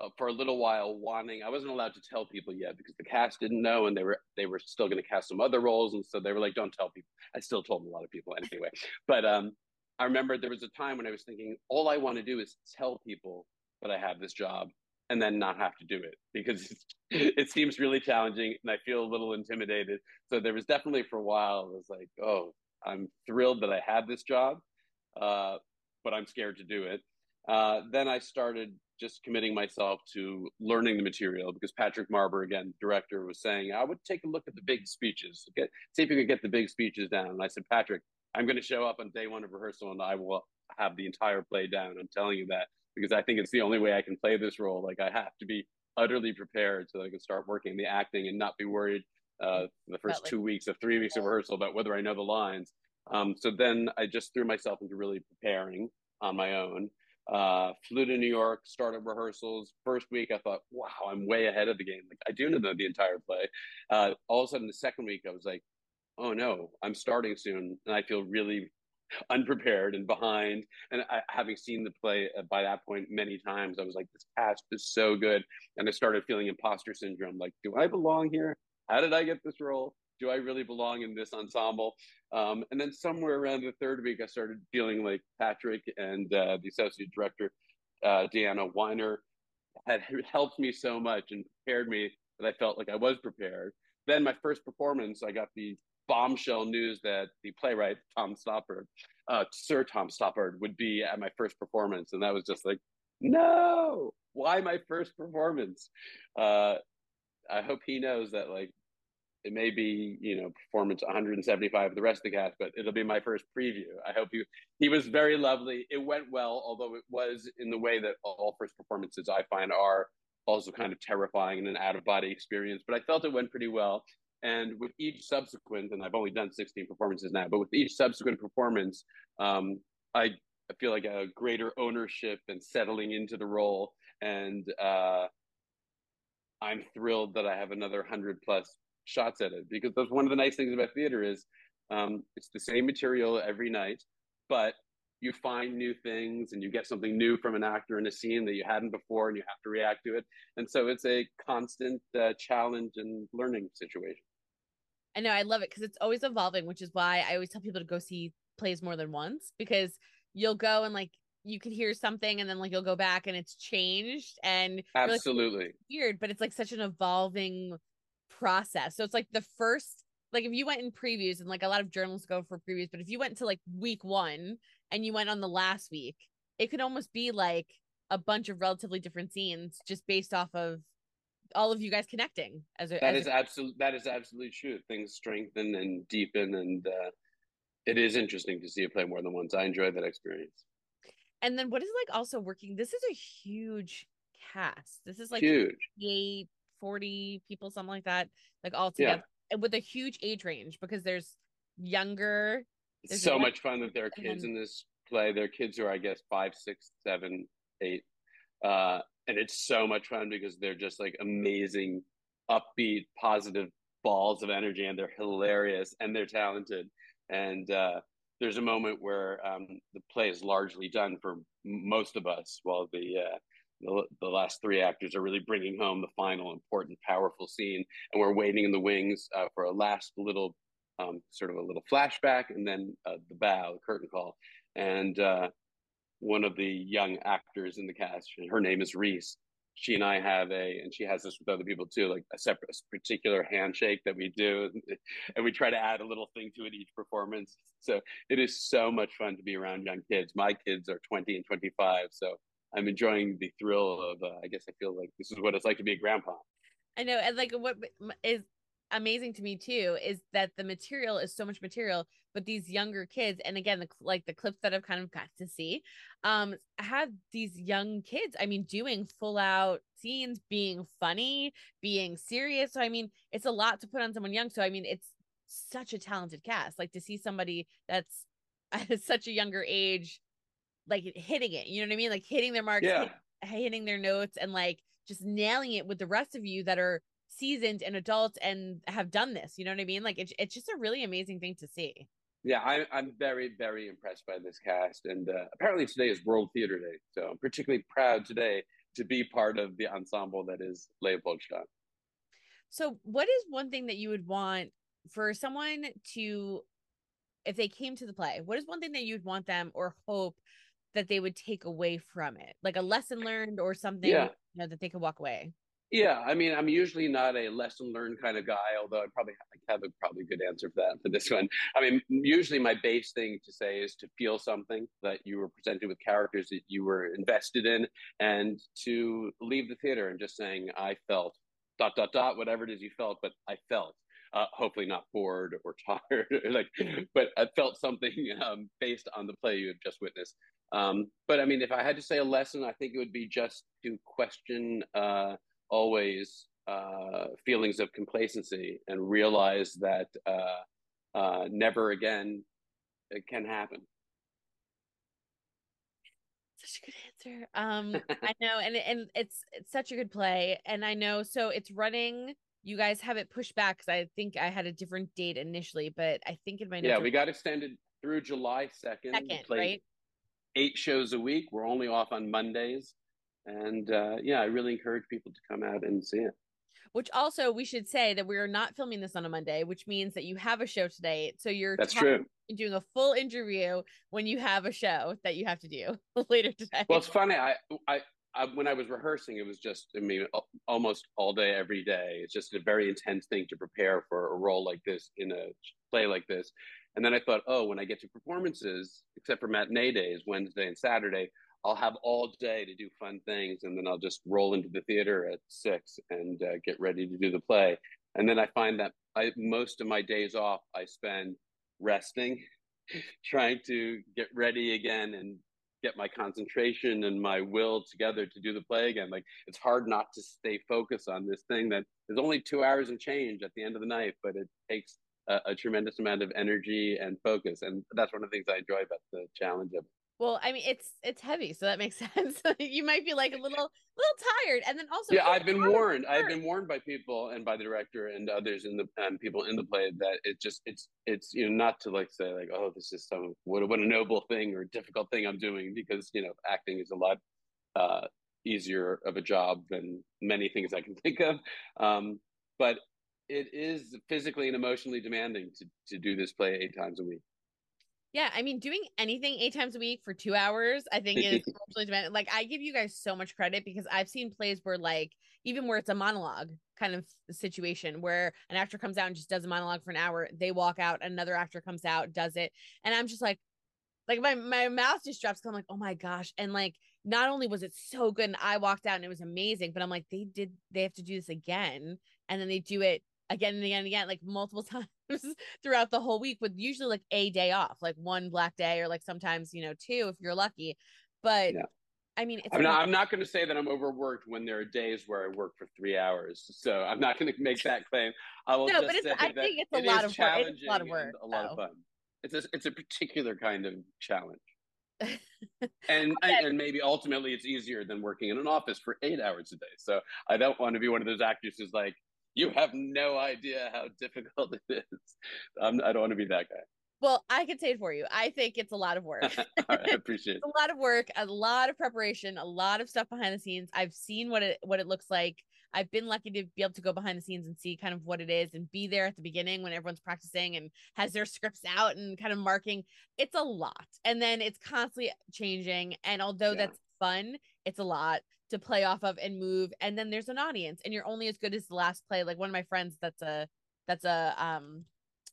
uh, for a little while wanting, I wasn't allowed to tell people yet because the cast didn't know, and they were they were still going to cast some other roles, and so they were like, "Don't tell people." I still told a lot of people anyway. But um, I remember there was a time when I was thinking, all I want to do is tell people that I have this job, and then not have to do it because it seems really challenging, and I feel a little intimidated. So there was definitely for a while, it was like, "Oh, I'm thrilled that I have this job." uh, but I'm scared to do it. Uh, then I started just committing myself to learning the material because Patrick Marber, again, director, was saying I would take a look at the big speeches, get, see if you could get the big speeches down. And I said, Patrick, I'm going to show up on day one of rehearsal and I will have the entire play down. I'm telling you that because I think it's the only way I can play this role. Like I have to be utterly prepared so that I can start working the acting and not be worried uh, the first like- two weeks of three weeks of rehearsal about whether I know the lines. Um, so then I just threw myself into really preparing on my own. Uh, flew to New York, started rehearsals. First week, I thought, wow, I'm way ahead of the game. Like I do know the entire play. Uh, all of a sudden, the second week, I was like, oh no, I'm starting soon, and I feel really unprepared and behind. And I, having seen the play uh, by that point many times, I was like, this cast is so good, and I started feeling imposter syndrome. Like, do I belong here? How did I get this role? Do I really belong in this ensemble? Um, and then somewhere around the third week, I started feeling like Patrick and uh, the associate director, uh, Deanna Weiner, had helped me so much and prepared me that I felt like I was prepared. Then my first performance, I got the bombshell news that the playwright Tom Stoppard, uh, Sir Tom Stoppard, would be at my first performance, and that was just like, no, why my first performance? Uh, I hope he knows that like it may be you know performance 175 of the rest of the cast but it'll be my first preview. I hope you he was very lovely. It went well although it was in the way that all first performances i find are also kind of terrifying and an out of body experience but i felt it went pretty well and with each subsequent and i've only done 16 performances now but with each subsequent performance um, i I feel like a greater ownership and settling into the role. And uh, i'm thrilled that i have another 100 plus shots at it because that's one of the nice things about theater is um, it's the same material every night but you find new things and you get something new from an actor in a scene that you hadn't before and you have to react to it. And so it's a constant uh, challenge and learning situation I know I love it because it's always evolving, which is why I always tell people to go see plays more than once because you'll go and like you could hear something and then like you'll go back and it's changed and you're like, absolutely weird, but it's like such an evolving process. So it's like the first, like if you went in previews and like a lot of journalists go for previews, but if you went to like week one and you went on the last week, it could almost be like a bunch of relatively different scenes just based off of all of you guys connecting as a that as is a- absolutely that is absolutely true. Things strengthen and deepen and uh, it is interesting to see it play more than once. I enjoy that experience. And then what is like also working this is a huge cast. This is like huge. 58 40 people something like that like all Yeah. together and with a huge age range because there's younger It's There's so much fun that there are kids then- in this play. There are kids who are, I guess, five, six, seven, eight, uh, and it's so much fun because they're just like amazing, upbeat, positive balls of energy, and they're hilarious and they're talented. And uh, there's a moment where um, the play is largely done for most of us, while the uh, the, the last three actors are really bringing home the final important, powerful scene, and we're waiting in the wings uh, for a last little um, sort of a little flashback and then uh, the bow, the curtain call. And uh, one of the young actors in the cast. Her name is Reese. She and I have a, and she has this with other people too, like a separate, a particular handshake that we do, and we try to add a little thing to it each performance. So it is so much fun to be around young kids. My kids are twenty and twenty five, so I'm enjoying the thrill of. Uh, I guess I feel like this is what it's like to be a grandpa. I know, and like what is amazing to me too is that the material is so much material but these younger kids and again the, like the clips that i've kind of got to see um have these young kids i mean doing full out scenes being funny being serious. So i mean it's a lot to put on someone young. So i mean it's such a talented cast like to see somebody that's at such a younger age like hitting it you know what i mean? Like hitting their marks yeah. hit, hitting their notes and like just nailing it with the rest of you that are seasoned and adults and have done this. You know what I mean? Like it's it's just a really amazing thing to see. Yeah, I, I'm very very impressed by this cast, and uh, apparently today is World Theater Day, so I'm particularly proud today to be part of the ensemble that is Leopoldstadt. So, what is one thing that you would want for someone to, if they came to the play, what is one thing that you'd want them or hope that they would take away from it, like a lesson learned or something yeah. you know, that they could walk away? Yeah, I mean, I'm usually not a lesson learned kind of guy, although I probably have a probably good answer for that for this one. I mean, usually my base thing to say is to feel something that you were presented with characters that you were invested in, and to leave the theater and just saying, "I felt dot dot dot whatever it is you felt, but I felt." Uh, hopefully not bored or tired, like, but I felt something um, based on the play you have just witnessed. Um, but I mean, if I had to say a lesson, I think it would be just to question. Uh, always uh, feelings of complacency and realize that uh, uh, never again it can happen. Such a good answer. Um, I know, and and it's it's such a good play, and I know. So it's running. You guys have it pushed back because I think I had a different date initially, but I think in my yeah, we got extended through July second. Second, right? Eight shows a week. We're only off on Mondays and uh, yeah, I really encourage people to come out and see it. Which also, we should say that we are not filming this on a Monday, which means that you have a show today. So you're that's true. Doing a full interview when you have a show that you have to do later today. Well, it's funny. I, I, I, when I was rehearsing, it was just, I mean, almost all day, every day. It's just a very intense thing to prepare for a role like this in a play like this. And then I thought, oh, when I get to performances, except for matinee days, Wednesday and Saturday, I'll have all day to do fun things, and then I'll just roll into the theater at six and uh, get ready to do the play. And then I find that I most of my days off I spend resting, trying to get ready again and get my concentration and my will together to do the play again. Like it's hard not to stay focused on this thing that is only two hours and change at the end of the night, but it takes a, a tremendous amount of energy and focus. And that's one of the things I enjoy about the challenge of it. Well, I mean, it's it's heavy, so that makes sense. you might be like a little little tired, and then also yeah, I've been warned. I've been warned by people and by the director and others in the um, people in the play that it just it's it's you know not to like say like oh this is some what what a noble thing or difficult thing I'm doing because you know acting is a lot uh, easier of a job than many things I can think of, um, but it is physically and emotionally demanding to to do this play eight times a week. Yeah, I mean, doing anything eight times a week for two hours, I think is emotionally demanding. Like, I give you guys so much credit because I've seen plays where, like, even where it's a monologue kind of situation where an actor comes out and just does a monologue for an hour, they walk out, another actor comes out, does it, and I'm just like, like my my mouth just drops. I'm like, oh my gosh, and like, not only was it so good, and I walked out and it was amazing, but I'm like, they did, they have to do this again, and then they do it again and again and again, like multiple times throughout the whole week with usually like a day off, like one black day or like sometimes, you know, two if you're lucky. But yeah. I mean, I'm not, I'm not going to say that I'm overworked when there are days where I work for three hours. So I'm not going to make that claim. I will no, but it's, I think it's a it lot of work. It's a lot of work. A lot of fun. It's a, it's a particular kind of challenge. and okay. and maybe ultimately it's easier than working in an office for eight hours a day. So I don't want to be one of those actors who's like, you have no idea how difficult it is. I'm, I don't want to be that guy. Well, I can say it for you. I think it's a lot of work. I appreciate it. It's a lot of work, a lot of preparation, a lot of stuff behind the scenes. I've seen what it what it looks like. I've been lucky to be able to go behind the scenes and see kind of what it is and be there at the beginning when everyone's practicing and has their scripts out and kind of marking. It's a lot. And then it's constantly changing. And although yeah. that's fun, it's a lot to play off of and move. And then there's an audience and you're only as good as the last play. Like one of my friends that's a that's a um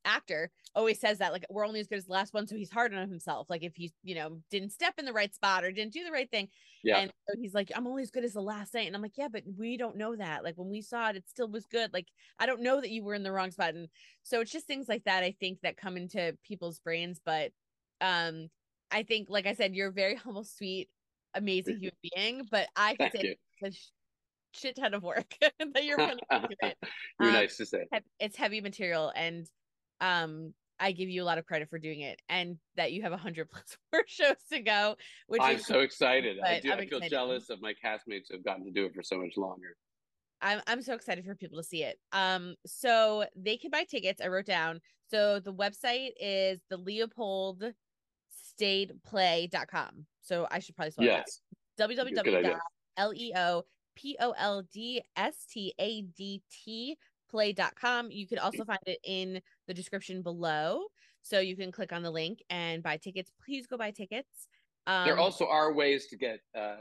actor always says that like we're only as good as the last one so he's hard on himself like if he you know didn't step in the right spot or didn't do the right thing yeah and so he's like i'm only as good as the last night and i'm like yeah but we don't know that like when we saw it it still was good like i don't know that you were in the wrong spot and so it's just things like that i think that come into people's brains but um i think like i said you're very humble sweet amazing human being but i could say a shit ton of work that you're putting into it. You're um, nice to say. It's heavy material, and um I give you a lot of credit for doing it and that you have a hundred plus more shows to go. Which I'm so excited. I do. I feel jealous of my castmates who have gotten to do it for so much longer. I'm I'm so excited for people to see it. Um, so they can buy tickets. I wrote down. So the website is the Leopold play.com. So I should probably spell yes. it www.leopoldstadt play.com. You can also find it in the description below. So you can click on the link and buy tickets. Please go buy tickets. Um, there also are ways to get uh,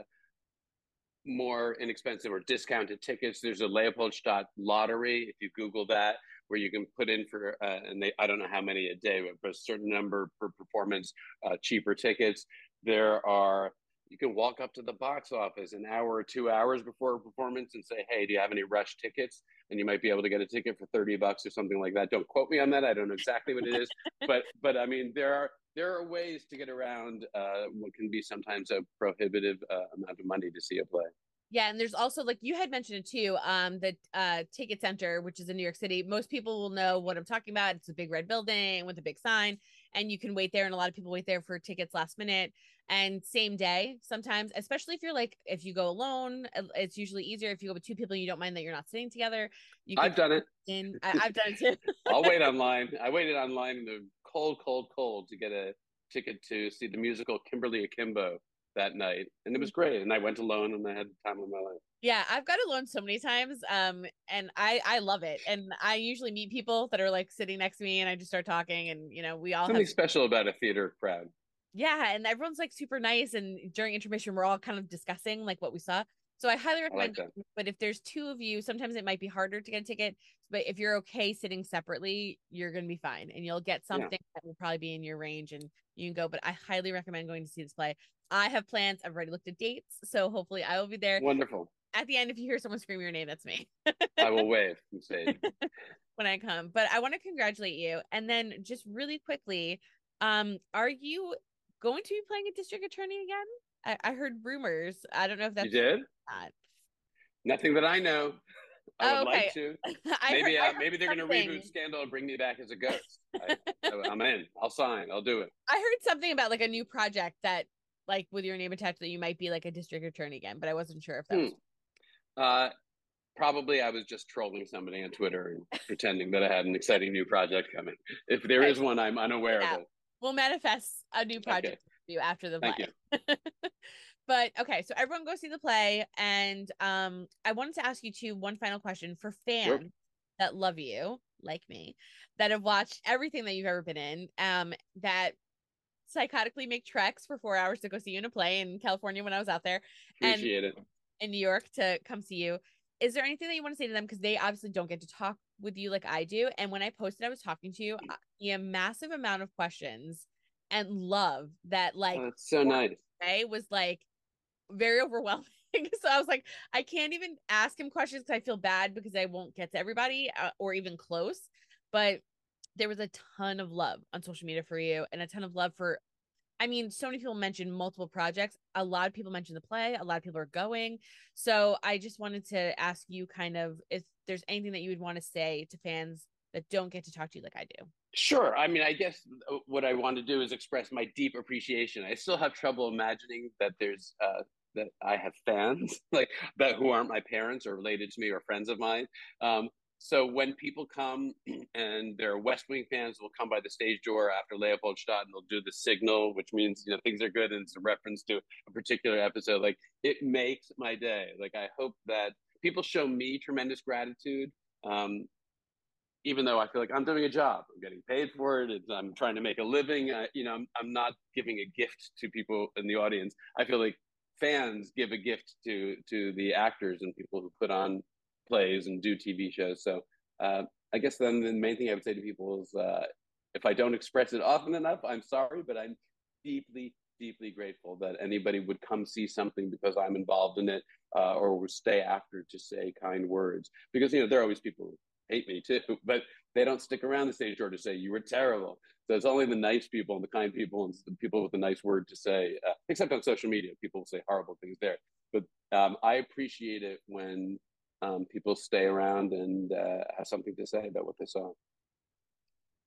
more inexpensive or discounted tickets. There's a Leopoldstadt lottery. If you Google that, where you can put in for, uh, and they, I don't know how many a day, but for a certain number per performance, uh, cheaper tickets. There are you can walk up to the box office an hour or two hours before a performance and say, "Hey, do you have any rush tickets?" And you might be able to get a ticket for thirty bucks or something like that. Don't quote me on that. I don't know exactly what it is, but but I mean there are there are ways to get around uh, what can be sometimes a prohibitive uh, amount of money to see a play. Yeah, and there's also like you had mentioned it too, um, the uh ticket center, which is in New York City. Most people will know what I'm talking about. It's a big red building with a big sign, and you can wait there, and a lot of people wait there for tickets last minute and same day sometimes especially if you're like if you go alone uh, it's usually easier if you go with two people you don't mind that you're not sitting together you i've done it in I, have done it too i'll wait online i waited online in the cold cold cold to get a ticket to see the musical kimberly akimbo that night and it was mm-hmm. great and i went alone and i had the time of my life yeah i've got alone so many times um and i i love it and i usually meet people that are like sitting next to me and i just start talking and you know we all something have... special about a theater crowd yeah and everyone's like super nice and during intermission we're all kind of discussing like what we saw so i highly recommend I like but if there's two of you sometimes it might be harder to get a ticket but if you're okay sitting separately you're going to be fine and you'll get something yeah. that will probably be in your range and you can go but i highly recommend going to see this play i have plans i've already looked at dates so hopefully i will be there wonderful at the end if you hear someone scream your name that's me i will wave and say when i come but i want to congratulate you and then just really quickly um are you going to be playing a district attorney again? I, I heard rumors. I don't know if that's you did. Not. Nothing that I know. I would oh, okay. like to. Maybe heard, uh, maybe they're going to reboot Scandal and bring me back as a ghost. I, am in. I'll sign. I'll do it. I heard something about like a new project that, like, with your name attached, that you might be like a district attorney again, but I wasn't sure if that hmm. was. Uh, probably I was just trolling somebody on Twitter and pretending that I had an exciting new project coming. If there right. is one, I'm unaware yeah. of it we'll manifest a new project okay. for you after the play. but okay, so everyone go see the play, and um, I wanted to ask you two one final question for fans sure. that love you like me, that have watched everything that you've ever been in, um, that psychotically make treks for four hours to go see you in a play in California when I was out there, Appreciate and it. in New York to come see you. Is there anything that you want to say to them because they obviously don't get to talk with you like I do. And when I posted, I was talking to you, a uh, massive amount of questions and love that like oh, so nice. was like very overwhelming. so I was like, I can't even ask him questions because I feel bad because I won't get to everybody uh, or even close. But there was a ton of love on social media for you and a ton of love for I mean, so many people mentioned multiple projects. A lot of people mentioned the play. A lot of people are going. So I just wanted to ask you kind of if there's anything that you would want to say to fans that don't get to talk to you like I do. Sure. I mean, I guess uh, what I want to do is express my deep appreciation. I still have trouble imagining that there's uh, that I have fans like that who aren't my parents or related to me or friends of mine. Um, so when people come and they're West Wing fans, will come by the stage door after Leopoldstadt and they'll do the signal, which means you know things are good and it's a reference to a particular episode. Like it makes my day. Like I hope that people show me tremendous gratitude. Um, even though I feel like I'm doing a job, I'm getting paid for it. I'm trying to make a living. You know, I'm, I'm not giving a gift to people in the audience. I feel like fans give a gift to to the actors and people who put on plays and do TV shows. So uh, I guess then the main thing I would say to people is uh, if I don't express it often enough, I'm sorry, but I'm deeply, deeply grateful that anybody would come see something because I'm involved in it uh, or would stay after to say kind words. Because, you know, there are always people who hate me too, but they don't stick around the stage door to say you were terrible. So it's only the nice people and the kind people and the people with a nice word to say, uh, except on social media, people will say horrible things there. But um, I appreciate it when um, people stay around and uh, have something to say about what they saw.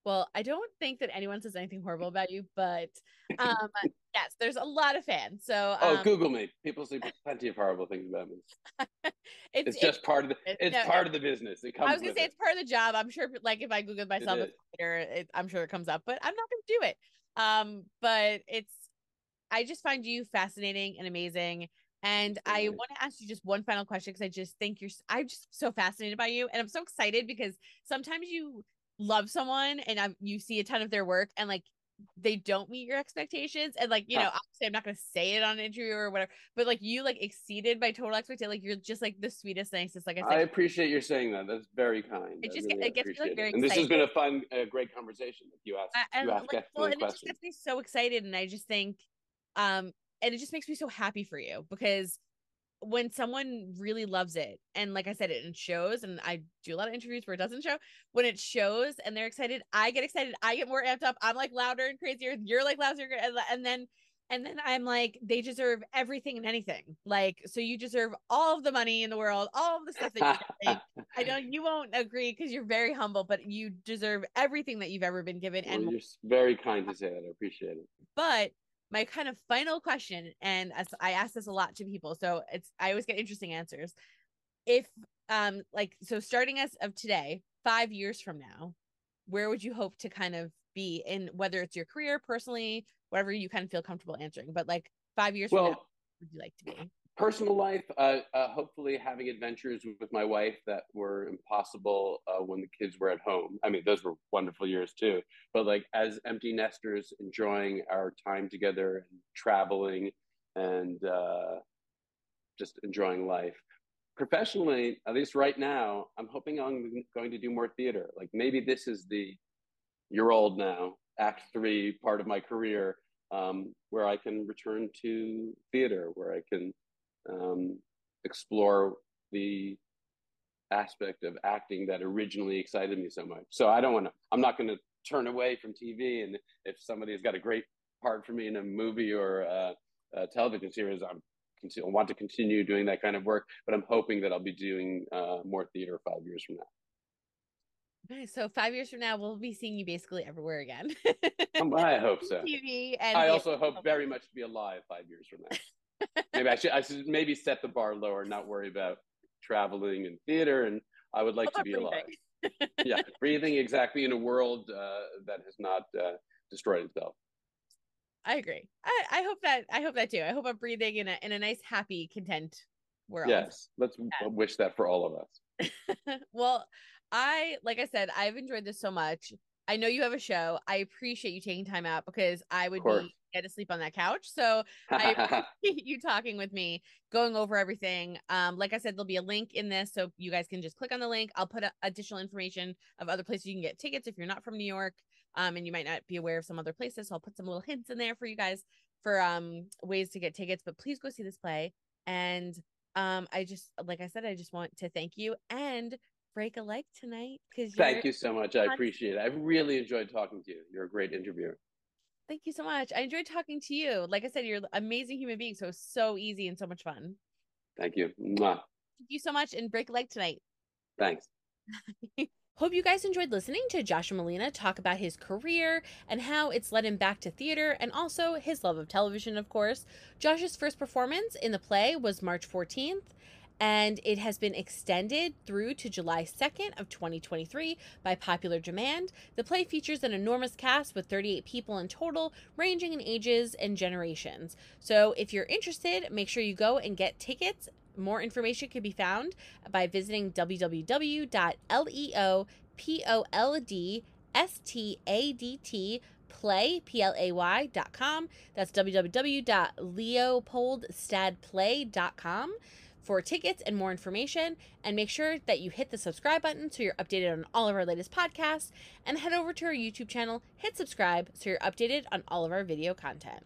Well, I don't think that anyone says anything horrible about you, but um, yes, there's a lot of fans. So oh, um, oh, Google me. People say plenty of horrible things about me. it's, it's, just it's, part of the it's no, part of the business. It comes. I was gonna say it. it's part of the job. I'm sure, like if I Googled myself later, I'm sure it comes up, but I'm not gonna do it. Um, but it's I just find you fascinating and amazing. And I want to ask you just one final question because I just think you're, I'm just so fascinated by you. And I'm so excited because sometimes you love someone and I'm, you see a ton of their work and like they don't meet your expectations. And like, you know, obviously I'm not going to say it on an interview or whatever, but like you like exceeded my total expectation. Like you're just like the sweetest, nicest. Like I said, I appreciate you saying that. That's very kind. It just really it gets me like very And this has been a fun, uh, great conversation. If You asked, and, you asked like, well, and it just gets me so excited. And I just think, um, and it just makes me so happy for you because when someone really loves it and like i said it, shows and i do a lot of interviews where it doesn't show when it shows and they're excited i get excited i get more amped up i'm like louder and crazier you're like louder and then and then i'm like they deserve everything and anything like so you deserve all of the money in the world all of the stuff that you i know you won't agree because you're very humble but you deserve everything that you've ever been given well, and you're very kind to say that i appreciate it. But my kind of final question, and as I ask this a lot to people, so it's I always get interesting answers. If um like so starting as of today, five years from now, where would you hope to kind of be in whether it's your career, personally, whatever you kind of feel comfortable answering, but like five years well, from now, would you like to be? Personal life, uh, uh, hopefully having adventures with my wife that were impossible uh, when the kids were at home. I mean, those were wonderful years too. But like as empty nesters, enjoying our time together and traveling and uh, just enjoying life. Professionally, at least right now, I'm hoping I'm going to do more theater. Like maybe this is the you're old now, act three part of my career um, where I can return to theater, where I can um, explore the aspect of acting that originally excited me so much. So I don't want to, I'm not going to turn away from TV. And if somebody has got a great part for me in a movie or a, a television series, I'm I want to continue doing that kind of work, but I'm hoping that I'll be doing uh, more theater five years from now. Okay, so five years from now, we'll be seeing you basically everywhere again. Um, I hope so. TV and I also hope very much to be alive five years from now maybe I should I should maybe set the bar lower, not worry about traveling and theater, and I would like to be alive. yeah, breathing exactly in a world uh, that has not uh, destroyed itself. I agree. I, I hope that I hope that too. I hope I'm breathing in a in a nice, happy, content world. Yes, let's yeah. wish that for all of us. well, I like I said, I've enjoyed this so much. I know you have a show. I appreciate you taking time out because I would be get to sleep on that couch. So I appreciate you talking with me, going over everything. Um, like I said, there'll be a link in this, so you guys can just click on the link. I'll put additional information of other places you can get tickets if you're not from New York, um, and you might not be aware of some other places. So I'll put some little hints in there for you guys for um ways to get tickets. But please go see this play. And um, I just like I said, I just want to thank you and break a leg tonight because thank you so much. I appreciate it. I really enjoyed talking to you. You're a great interviewer. Thank you so much. I enjoyed talking to you. Like I said, you're an amazing human being. So so easy and so much fun. Thank you. Mwah. Thank you so much and break a leg tonight. Thanks. Hope you guys enjoyed listening to Joshua Malina talk about his career and how it's led him back to theater and also his love of television, of course. Josh's first performance in the play was March 14th, and it has been extended through to July 2nd of 2023 by popular demand. The play features an enormous cast with 38 people in total, ranging in ages and generations. So if you're interested, make sure you go and get tickets. More information can be found by visiting www.leopoldstadt play p-l-a-y.com that's www.leopoldstadtplay.com for tickets and more information. And make sure that you hit the subscribe button so you're updated on all of our latest podcasts. And head over to our YouTube channel, hit subscribe so you're updated on all of our video content.